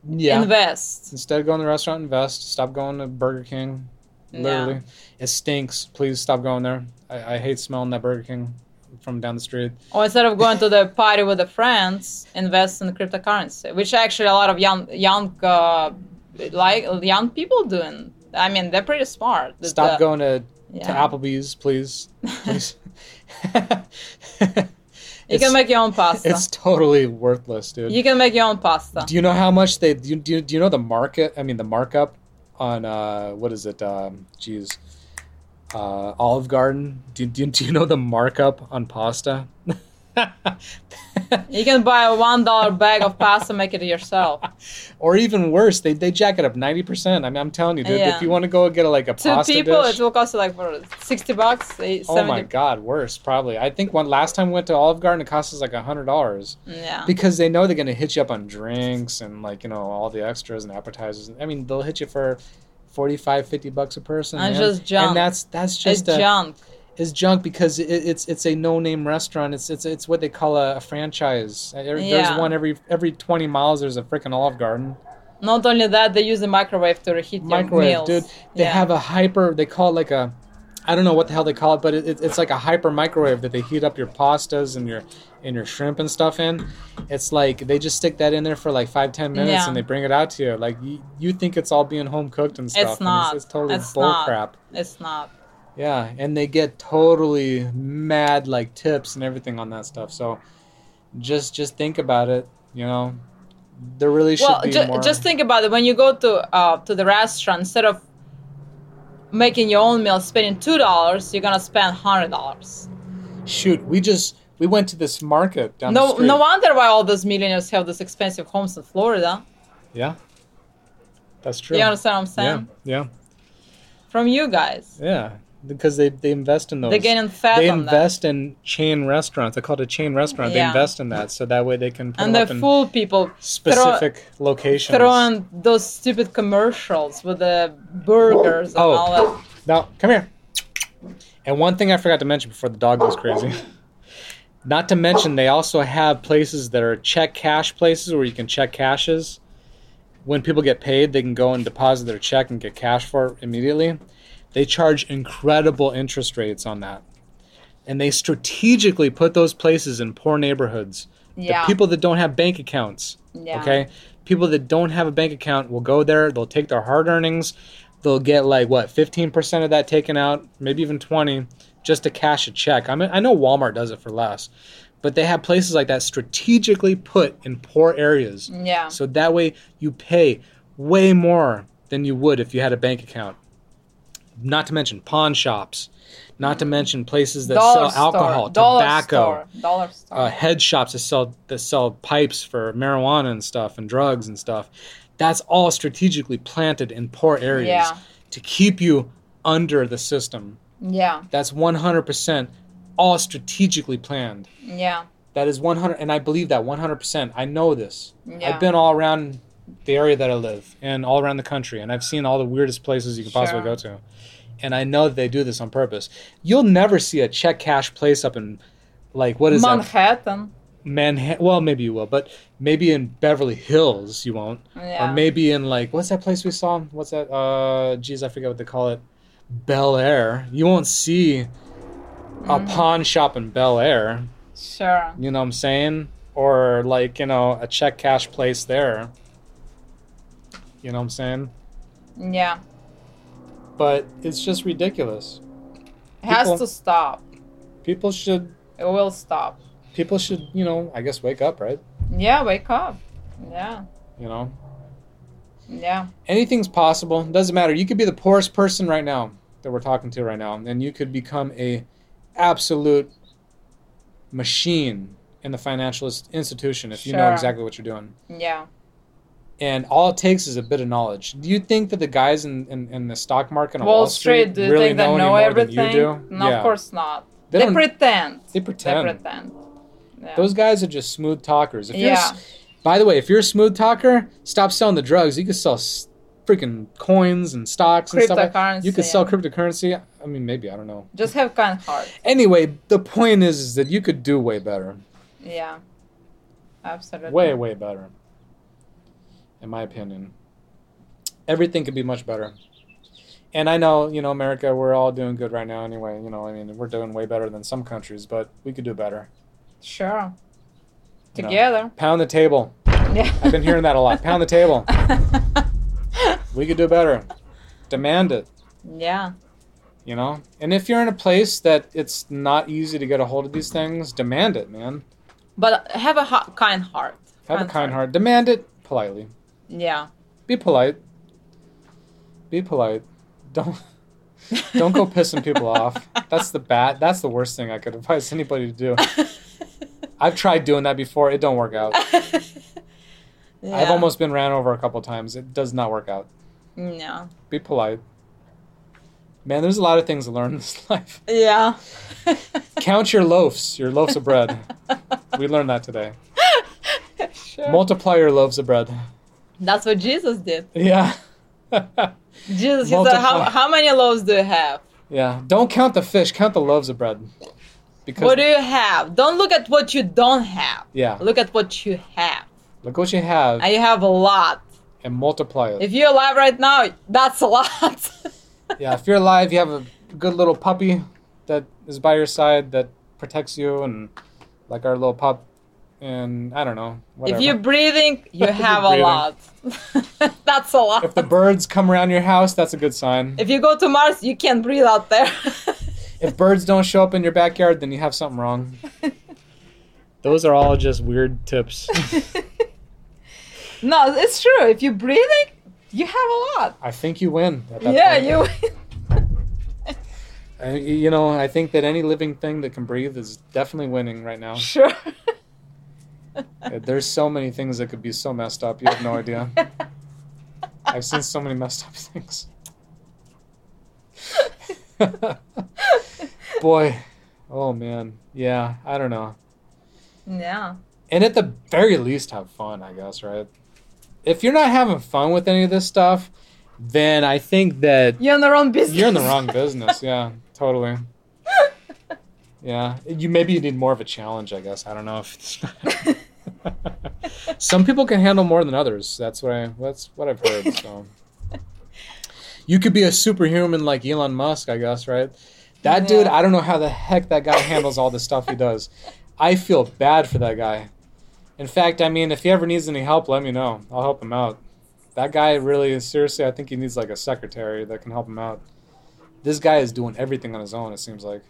yeah, invest. instead of going to the restaurant, invest. Stop going to Burger King. Literally, it stinks. Please stop going there. I, I hate smelling that Burger King from down the street. Or instead of going to the party with the friends, invest in cryptocurrency, which actually a lot of young young uh, like young people doing. I mean, they're pretty smart. Stop the- going to, to Applebee's, please. Please. You can make your own pasta. It's totally worthless, dude. You can make your own pasta. Do you know how much they do? You, do, you, do you know the market? I mean, the markup on uh, what is it? Um, geez, uh, Olive Garden. Do, do, do you know the markup on pasta? You can buy a one dollar bag of pasta, make it yourself. or even worse, they, they jack it up ninety percent. I mean, I'm telling you, dude. Yeah. If you want to go get a, like a Two pasta people, dish, it will cost you like sixty bucks, Oh my god, worse probably. I think one last time we went to Olive Garden, it cost us like a hundred dollars. Yeah. because they know they're going to hit you up on drinks and like you know all the extras and appetizers i mean they'll hit you for 45 50 bucks a person And just junk. and that's that's It's just a, junk. is junk because it, it's it's a no name restaurant it's it's it's what they call a, a franchise there- there's Yeah. one every every 20 miles there's a freaking olive garden Not only that, they use the microwave to reheat microwave your meals. dude they Yeah. have a hyper they call it like a i don't know what the hell they call it but it, it, it's like a hyper microwave that they heat up your pastas and your and your shrimp and stuff in it's like they just stick that in there for like five ten minutes Yeah. and they bring it out to you like you, you think it's all being home cooked and stuff It's not. it's, totally It's bull not. crap It's not. yeah and they get totally mad like tips and everything on that stuff so just just think about it you know there really should Well, be ju- more just think about it. When you go to uh, to the restaurant, instead of making your own meal, spending two dollars, you're gonna spend hundred dollars. shoot we just we went to this market down the No, street no wonder why all those millionaires have those expensive homes in Florida. Yeah, that's true. You understand what I'm yeah, saying? yeah, From you guys, yeah. Because they, they invest in those. they're getting fat they on that, invest in chain restaurants. They call it a chain restaurant. They invest in that so that way they can put and they in fool people specific locations. throwing those stupid commercials with the burgers and Oh. all that. Now, come here. And one thing I forgot to mention before the dog goes crazy. Not to mention, they also have places that are check cash places where you can check cashes. when people get paid, they can go and deposit their check and get cash for it immediately. They charge incredible interest rates on that. And they strategically put those places in poor neighborhoods. Yeah. The people that don't have bank accounts. Yeah. Okay? People that don't have a bank account will go there, they'll take their hard earnings, they'll get like what, 15% of that taken out, maybe even 20 just to cash a check. I mean I know Walmart does it for less. But they have places like that strategically put in poor areas. Yeah. So that way you pay way more than you would if you had a bank account. Not to mention pawn shops, not to mention places that Dollar sell alcohol, store, dollar tobacco, store, dollar store. uh, head shops that sell that sell pipes for marijuana and stuff and drugs and stuff. That's all strategically planted in poor areas Yeah. to keep you under the system. yeah. That's 100% all strategically planned. Yeah. That is 100, and I believe that 100%. I know this. Yeah. I've been all around the area that I live and all around the country, and I've seen all the weirdest places you can possibly go to. And I know that they do this on purpose. You'll never see a check cash place up in, like, what is that? Manhattan. Manhattan. Well, maybe you will, but maybe in Beverly Hills you won't. Yeah. Or maybe in, like, what's that place we saw? What's that? Uh, geez, I forget what they call it. Bel Air. You won't see a Mm. pawn shop in Bel Air. Sure. You know what I'm saying? Or like, you know, a check cash place there. You know what I'm saying? Yeah. But it's just ridiculous. It has People- to stop. People should It will stop. people should, you know, I guess wake up, right? Yeah, wake up. Yeah. You know. Yeah. Anything's possible. Doesn't matter. You could be the poorest person right now that we're talking to right now and you could become a absolute machine in the financialist institution if you know exactly what you're doing. Yeah. And all it takes is a bit of knowledge. Do you think that the guys in, in, in the stock market on Wall, Wall, Street, do you really think they know, know everything? No, yeah. of course not. They They, pretend. They pretend. They pretend. Yeah. Those guys are just smooth talkers. If you're, yeah. by the way, if you're a smooth talker, stop selling the drugs. You can sell freaking coins and stocks and stuff. Like, Cryptocurrency. you could sell yeah. cryptocurrency. I mean, maybe I don't know. Just have kind heart. Anyway, the point is, is that you could do way better. Yeah. Absolutely. Way, way better. In my opinion, everything could be much better. And I know, you know, America, we're all doing good right now anyway. You know, I mean, we're doing way better than some countries, but we could do better. Sure. You know. Together. Pound the table. Yeah. I've been hearing that a lot. Pound the table. We could do better. Demand it, yeah. you know? And if you're in a place that it's not easy to get a hold of these things, demand it, man. But have a ha- kind heart. Have a kind heart. Demand it politely. Yeah. Be polite. Be polite. Don't don't go pissing people off. That's the bad. That's the worst thing I could advise anybody to do. I've tried doing that before. It don't work out. yeah. I've almost been ran over a couple times. It does not work out. Yeah. Be polite. Man, there's a lot of things to learn in this life. Yeah. Count your loaves, your loaves of bread. We learned that today. sure. Multiply your loaves of bread. That's what Jesus did. Yeah. Jesus, said, how, how many loaves do you have? yeah. Don't count the fish, count the loaves of bread. Because What do you have? Don't look at what you don't have. yeah, Look at what you have. look what you have And you have a lot. and multiply it. If you're alive right now, that's a lot. yeah, if you're alive, you have a good little puppy that is by your side that protects you and like our little pup and I don't know. Whatever. if you're breathing, you have a lot. that's a lot. if the birds come around your house, that's a good sign. If you go to Mars, you can't breathe out there. If birds don't show up in your backyard, then you have something wrong. Those are all just weird tips. no, it's true. If you're breathing, you have a lot. I think you win. Yeah, point. you. I, you know, I think that any living thing that can breathe is definitely winning right now. sure. There's so many things that could be so messed up. You have no idea. I've seen so many messed up things. Boy, oh man, yeah, I don't know. yeah. And at the very least, have fun, I guess, right? If you're not having fun with any of this stuff, then I think that You're in the wrong business. you're in the wrong business. Yeah, totally. Yeah, you maybe you need more of a challenge. I guess I don't know if. It's Some people can handle more than others. That's what I. That's what I've heard. So, you could be a superhuman like Elon Musk, I guess, right? That dude, I don't know how the heck that guy handles all the stuff he does. I feel bad for that guy. In fact, I mean, if he ever needs any help, let me know. I'll help him out. That guy really, seriously, I think he needs like a secretary that can help him out. This guy is doing everything on his own. It seems like.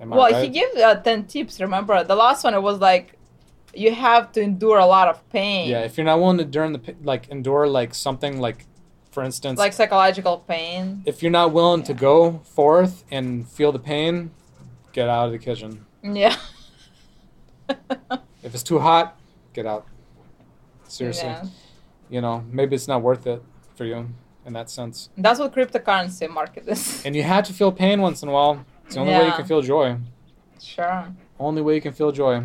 Am well, right? he gave uh, 10 tips, remember? The last one, it was like, you have to endure a lot of pain. Yeah, if you're not willing to endure the like endure like something like, for instance, Like psychological pain. if you're not willing to go forth and feel the pain, get out of the kitchen. Yeah. If it's too hot, get out. Seriously, Yeah. you know maybe it's not worth it for you in that sense. That's what cryptocurrency market is. And you have to feel pain once in a while. It's the only way you can feel joy. Sure. Only way you can feel joy.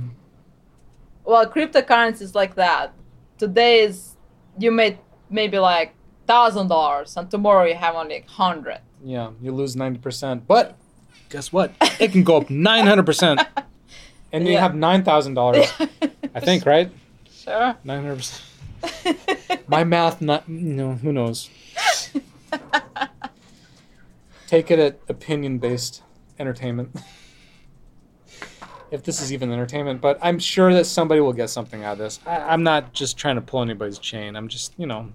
Well, cryptocurrency is like that. Today is you made maybe like thousand dollars, and tomorrow you have only hundred. Yeah, you lose ninety percent, but guess what? It can go up nine hundred percent, and you Yeah. have nine thousand dollars. I think, right? Sure. Nine hundred percent. My math, not you know, who knows. Take it at opinion based entertainment. if this is even entertainment, but I'm sure that somebody will get something out of this. I, I'm not just trying to pull anybody's chain. I'm just, you know,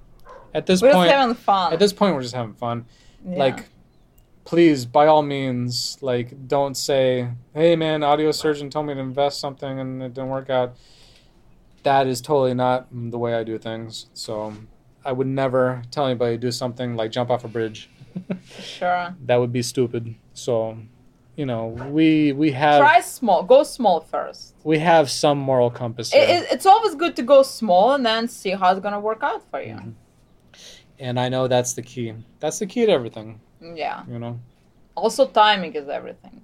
at this We're point, just having fun. at this point, we're just having fun. Yeah. Like, please, by all means, like, don't say, "Hey, man, audio surgeon told me to invest something and it didn't work out." That is totally not the way I do things. So, I would never tell anybody to do something like jump off a bridge. sure. that would be stupid. So, you know, we we have Try small. Go small first. we have some moral compass It, it's always good to go small and then see how it's gonna work out for you. Mhm. and I know that's the key. That's the key to everything. Yeah. You know, Also, timing is everything.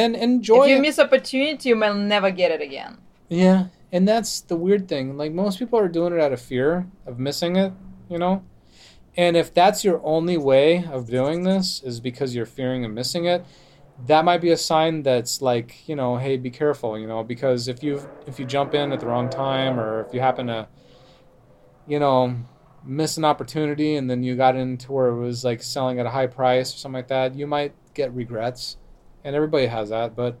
and enjoy. if you it. miss opportunity, you may never get it again. Yeah, and that's the weird thing. Like most people are doing it out of fear of missing it, you know? And if that's your only way of doing this is because you're fearing of missing it, that might be a sign that's like, you know, hey, be careful, you know, because if you if you jump in at the wrong time or if you happen to you know, miss an opportunity and then you got into where it was like selling at a high price or something like that, you might get regrets. And everybody has that, but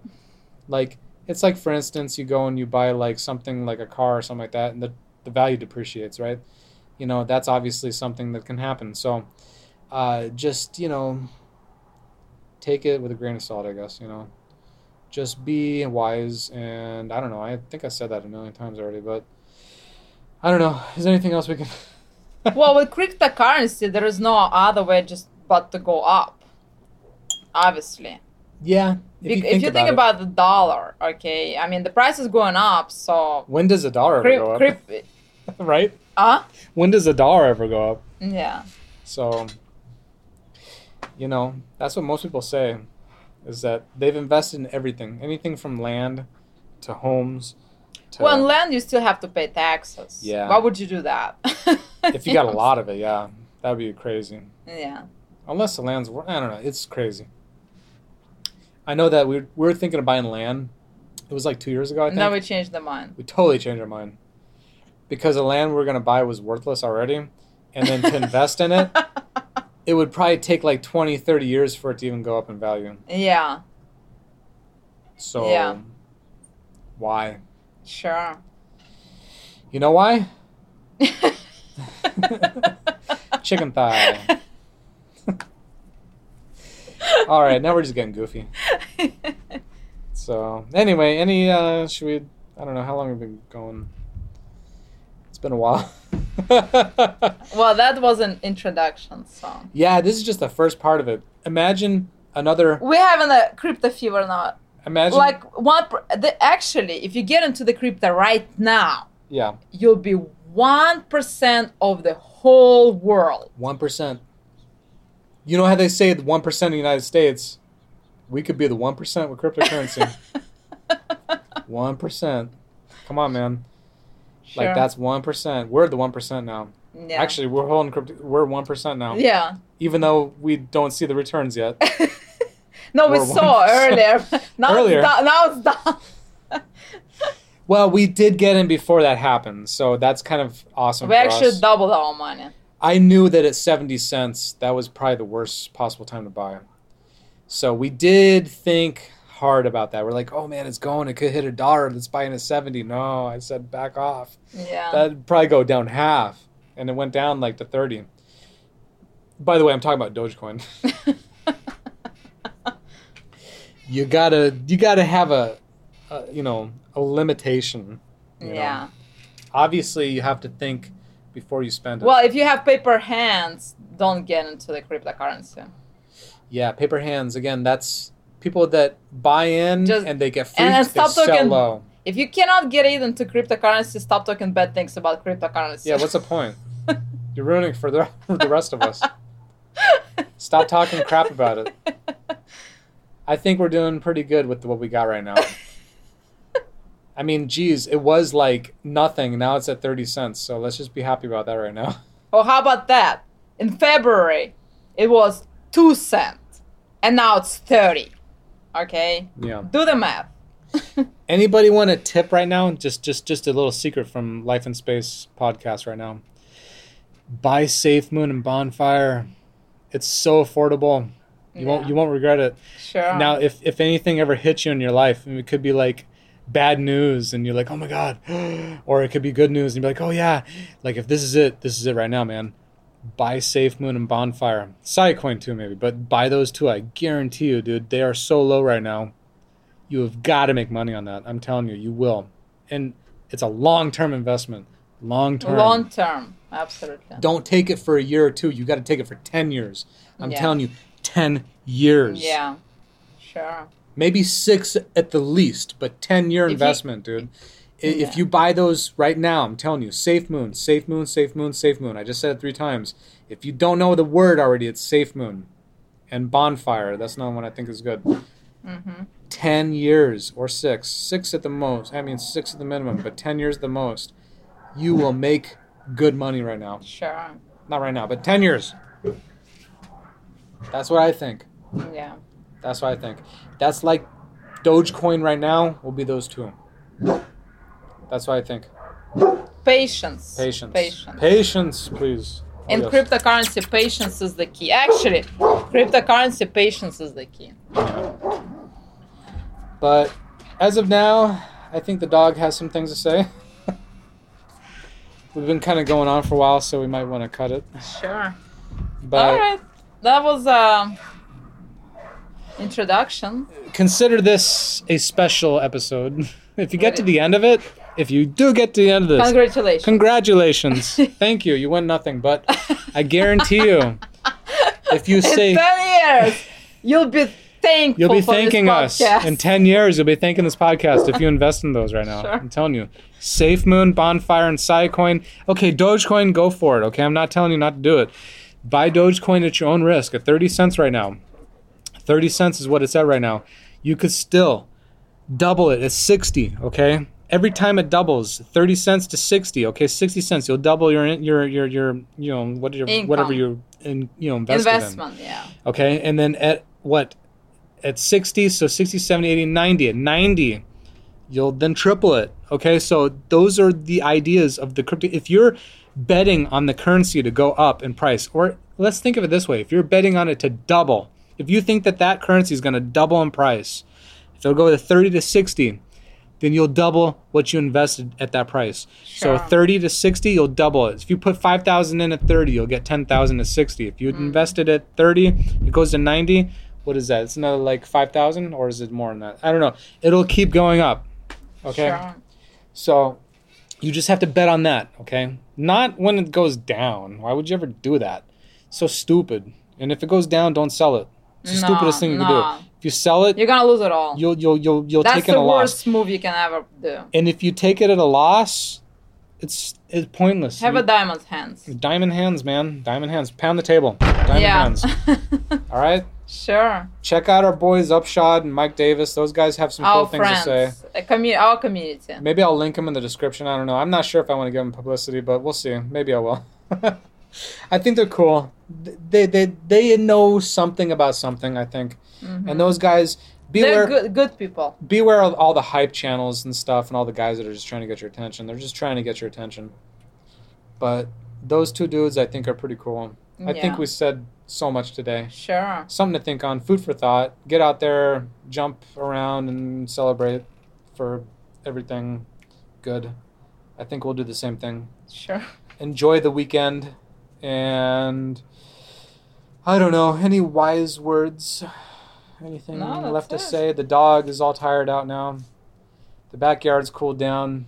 like it's like for instance you go and you buy like something like a car or something like that and the, the value depreciates right you know that's obviously something that can happen so uh, just you know take it with a grain of salt i guess you know. Just be wise and i don't know i think i said that a million times already but i don't know is there anything else we can well, with cryptocurrency, there is no other way just but to go up. Obviously, yeah if, if you think, it. about the dollar, okay, I mean the price is going up, so when does a dollar ever go up? cryp, right? Uh, when does a dollar ever go up? Yeah, So, you know, that's what most people say is that they've invested in everything, anything from land to homes to well, on land you still have to pay taxes. Yeah. why would you do that? if you got a lot of it, yeah, that would be crazy. yeah, Unless the land's wor- I don't know, it's crazy. I know that we we were thinking of buying land. It was like 2 years ago, I think. now we changed the mind. we totally changed our mind. Because the land we were going to buy was worthless already, and then to invest in it, it would probably take like 20, 30 years for it to even go up in value. yeah, So Yeah. why? sure. You know why? Chicken thigh. All right, now we're just getting goofy. So anyway, any uh should we I don't know how long we've we been going. It's been a while. well, that was an introduction song. yeah, this is just the first part of it. Imagine another We're having a crypto fever now. imagine like one the, actually if you get into the crypto right now yeah, you'll be 1% of the whole world 1%. You know how they say the 1% of the United States, we could be the 1% with cryptocurrency. 1%. Come on, man. Sure. Like that's 1%. We're the 1% now. yeah. Actually, we're holding crypto we're 1% now. yeah Even though we don't see the returns yet. no we saw 1%. earlier now Earlier. it's done, now it's done Well, we did get in before that happened, so that's kind of awesome. we for actually us. doubled our money. I knew that at 70 cents, that was probably the worst possible time to buy. So we did think hard about that. We're like, oh man, it's going. It could hit a dollar. Let's buy in at 70. No, I said back off. Yeah. That'd probably go down half. And it went down like to 30. By the way, I'm talking about Dogecoin. you gotta, you gotta have a, a you know, a limitation. you know. yeah. Obviously, you have to think before you spend it. Well, if you have paper hands, don't get into the cryptocurrency. Yeah, paper hands again. That's people that buy in Just- and they get and freaked. They stop sell talking- low. If you cannot get it into cryptocurrency, stop talking bad things about cryptocurrency. Yeah, what's the point? You're ruining it for the for the rest of us. Stop talking crap about it. I think we're doing pretty good with what we got right now. I mean, geez, it was like nothing. Now it's at thirty cents. So let's just be happy about that right now. Oh, how about that? In February, it was two cent, and now it's thirty. Okay, Yeah. do the math. Anybody want a tip right now? Just just just a little secret from Life in Space podcast right now. Buy Safe Moon and Bonfire. It's so affordable. You won't you won't regret it. Sure. Now, if if anything ever hits you in your life, it could be like bad news, and you're like, oh my god, or it could be good news, and you're like, oh yeah, like if this is it, this is it right now, man. Buy Safe Moon and Bonfire, Siacoin too maybe, but buy those two. I guarantee you, dude, they are so low right now. You have got to make money on that. I'm telling you, you will, and it's a long term investment. Long term. Long term, absolutely. Don't take it for a year or two. You got to take it for ten years. I'm Yeah. telling you, ten years Yeah, sure. maybe six at the least, but 10 year If you- investment, dude. I If you buy those right now, I'm telling you, Safe Moon, Safe Moon, Safe Moon, Safe Moon. I just said it three times. If you don't know the word already, it's Safe Moon. And Bonfire, that's not one I think is good. Mm-hmm. 10 years or six, six at the most. I mean, six at the minimum, but 10 years the most. You will make good money right now. Sure. Not right now, but 10 years. That's what I think. Yeah. That's what I think. That's like Dogecoin right now will be those two. That's what I think. Patience. Patience. Patience. Patience, please. Oh, In yes. cryptocurrency, patience is the key. Actually, cryptocurrency, patience is the key. But as of now, I think the dog has some things to say. We've been kind of going on for a while, so we might want to cut it. Sure. But All right. That was a introduction. consider this a special episode. If you get to the end of it, if you do get to the end of this, Congratulations. congratulations. Thank you. You win nothing, but I guarantee you, if you In say 10 years, you'll be thankful You'll be thanking us in 10 years. You'll be thanking this podcast if you invest in those right now. Sure. I'm telling you. Safe Moon, Bonfire, and Siacoin. Okay, Dogecoin, go for it. Okay, I'm not telling you not to do it. Buy Dogecoin at your own risk at 30 cents right now. 30 cents is what it's at right now. You could still double it at 60, okay? Every time it doubles, 30 cents to 60, okay? 60 cents, you'll double your your your your you know, what your Income. whatever you in you know invested in. Investment, yeah. Okay, and then at what? At 60, so 60, 70, 80, 90. At 90, you'll then triple it. Okay, so those are the ideas of the crypto. If you're betting on the currency to go up in price, or let's think of it this way if you're betting on it to double, if you think that that currency is going to double in price, if it'll go to 30 to 60, then you'll double what you invested at that price. Sure. So 30 to 60, you'll double it. If you put 5,000 in at 30, you'll get 10,000 at 60. If you Mm. invested at 30, it goes to 90. What is that? It's another like 5,000 or is it more than that? I don't know. It'll keep going up. Okay? Sure. So you just have to bet on that, okay? Not when it goes down. Why would you ever do that? So stupid. And if it goes down, don't sell it. It's the No, stupidest thing you can do. You sell it, You're gonna lose it all. you'll you'll you'll you'll That's take it a loss. That's the worst move you can ever do. And if you take it at a loss, it's it's pointless. Have You- a diamond hands. diamond hands, man. Diamond hands. Pound the table. Diamond yeah. hands. All right. sure. Check out our boys Upshot and Mike Davis. Those guys have some cool Our things to say. friends. A commu- our community. Maybe I'll link them in the description. I don't know. I'm not sure if I want to give them publicity, but we'll see. Maybe I will. I think they're cool. They they they know something about something. I think, Mhm. and those guys beware good, good people. beware of all the hype channels and stuff and all the guys that are just trying to get your attention. They're just trying to get your attention. But those two dudes I think are pretty cool. I think we said so much today. Sure. Something to think on, food for thought. Get out there, jump around and celebrate for everything good. I think we'll do the same thing. Sure. Enjoy the weekend and I don't know, any wise words? Anything No, left to say? The dog is all tired out now. The backyard's cooled down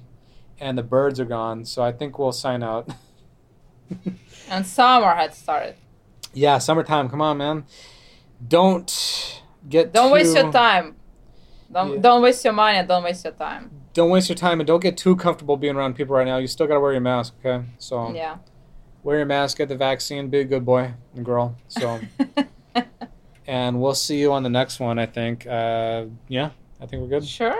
and the birds are gone, so I think we'll sign out. And summer had started. yeah, summertime, come on, man. Don't get Don't waste your time. Don't Yeah. don't waste your money and don't waste your time. Don't waste your time and don't get too comfortable being around people right now. You still gotta wear your mask, okay? So Yeah. Wear your mask, get the vaccine, be a good boy and girl. So and we'll see you on the next one. I think. Uh, yeah, I think we're good. sure.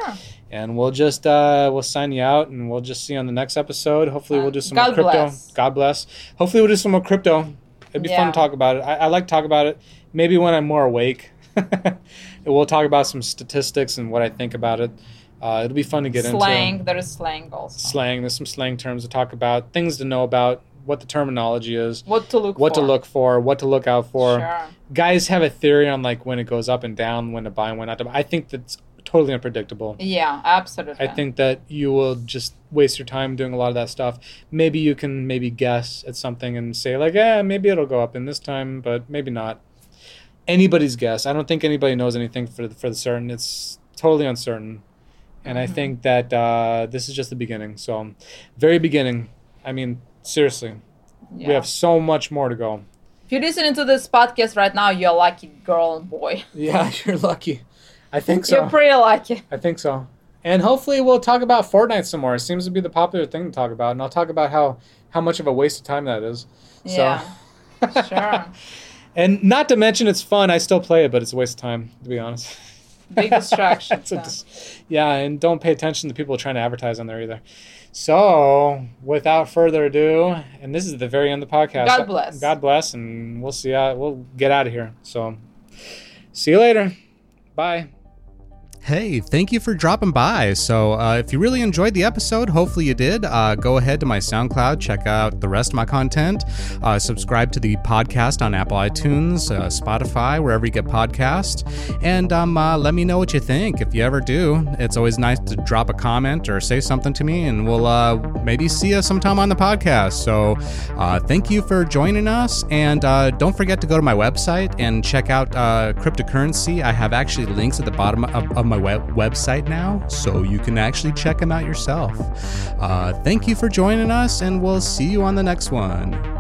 And we'll just uh, we'll sign you out, and we'll just see you on the next episode. Hopefully, we'll Uh, do some God more crypto. bless. God bless. Hopefully, we'll do some more crypto. It'd be fun to talk about it. I, I like to talk about it. Maybe when I'm more awake, we'll talk about some statistics and what I think about it. Uh, it'll be fun to get slang. into Slang. There is slang also. slang. There's some slang terms to talk about, things to know about, what the terminology is, What to look what for. to look for, what to look out for Sure. guys have a theory on like when it goes up and down, when to buy and when not to buy. I think that's totally unpredictable. Yeah, absolutely. I think that you will just waste your time doing a lot of that stuff. Maybe you can maybe guess at something and say like, "Yeah, maybe it'll go up in this time, but maybe not." Anybody's guess. I don't think anybody knows anything for the, for the certain. It's totally uncertain, and I Mhm. think that uh, this is just the beginning. So, very beginning. I mean, seriously, yeah. we have so much more to go. If you're listening to this podcast right now, you're lucky girl and boy. Yeah, you're lucky. I think so. You're pretty lucky. I think so. And hopefully we'll talk about Fortnite some more. It seems to be the popular thing to talk about, and I'll talk about how how much of a waste of time that is. Yeah. So. Sure. and not to mention it's fun. I still play it, but it's a waste of time to be honest. Big distraction. Dis- yeah, and don't pay attention to people trying to advertise on there either. So, without further ado, and this is the very end of the podcast. God bless. God bless, and we'll see. How, we'll get out of here. So, see you later. Bye. Hey, thank you for dropping by. So, uh, if you really enjoyed the episode, hopefully you did, uh, go ahead to my SoundCloud, check out the rest of my content, uh, subscribe to the podcast on Apple iTunes, uh, Spotify, wherever you get podcasts, and um, uh, let me know what you think. If you ever do, it's always nice to drop a comment or say something to me, and we'll uh, maybe see you sometime on the podcast. So, thank you for joining us, and don't forget to go to my website and check out cryptocurrency. I have actually links at the bottom of, of my web- website now, so you can actually check them out yourself. Uh, thank you for joining us, and we'll see you on the next one.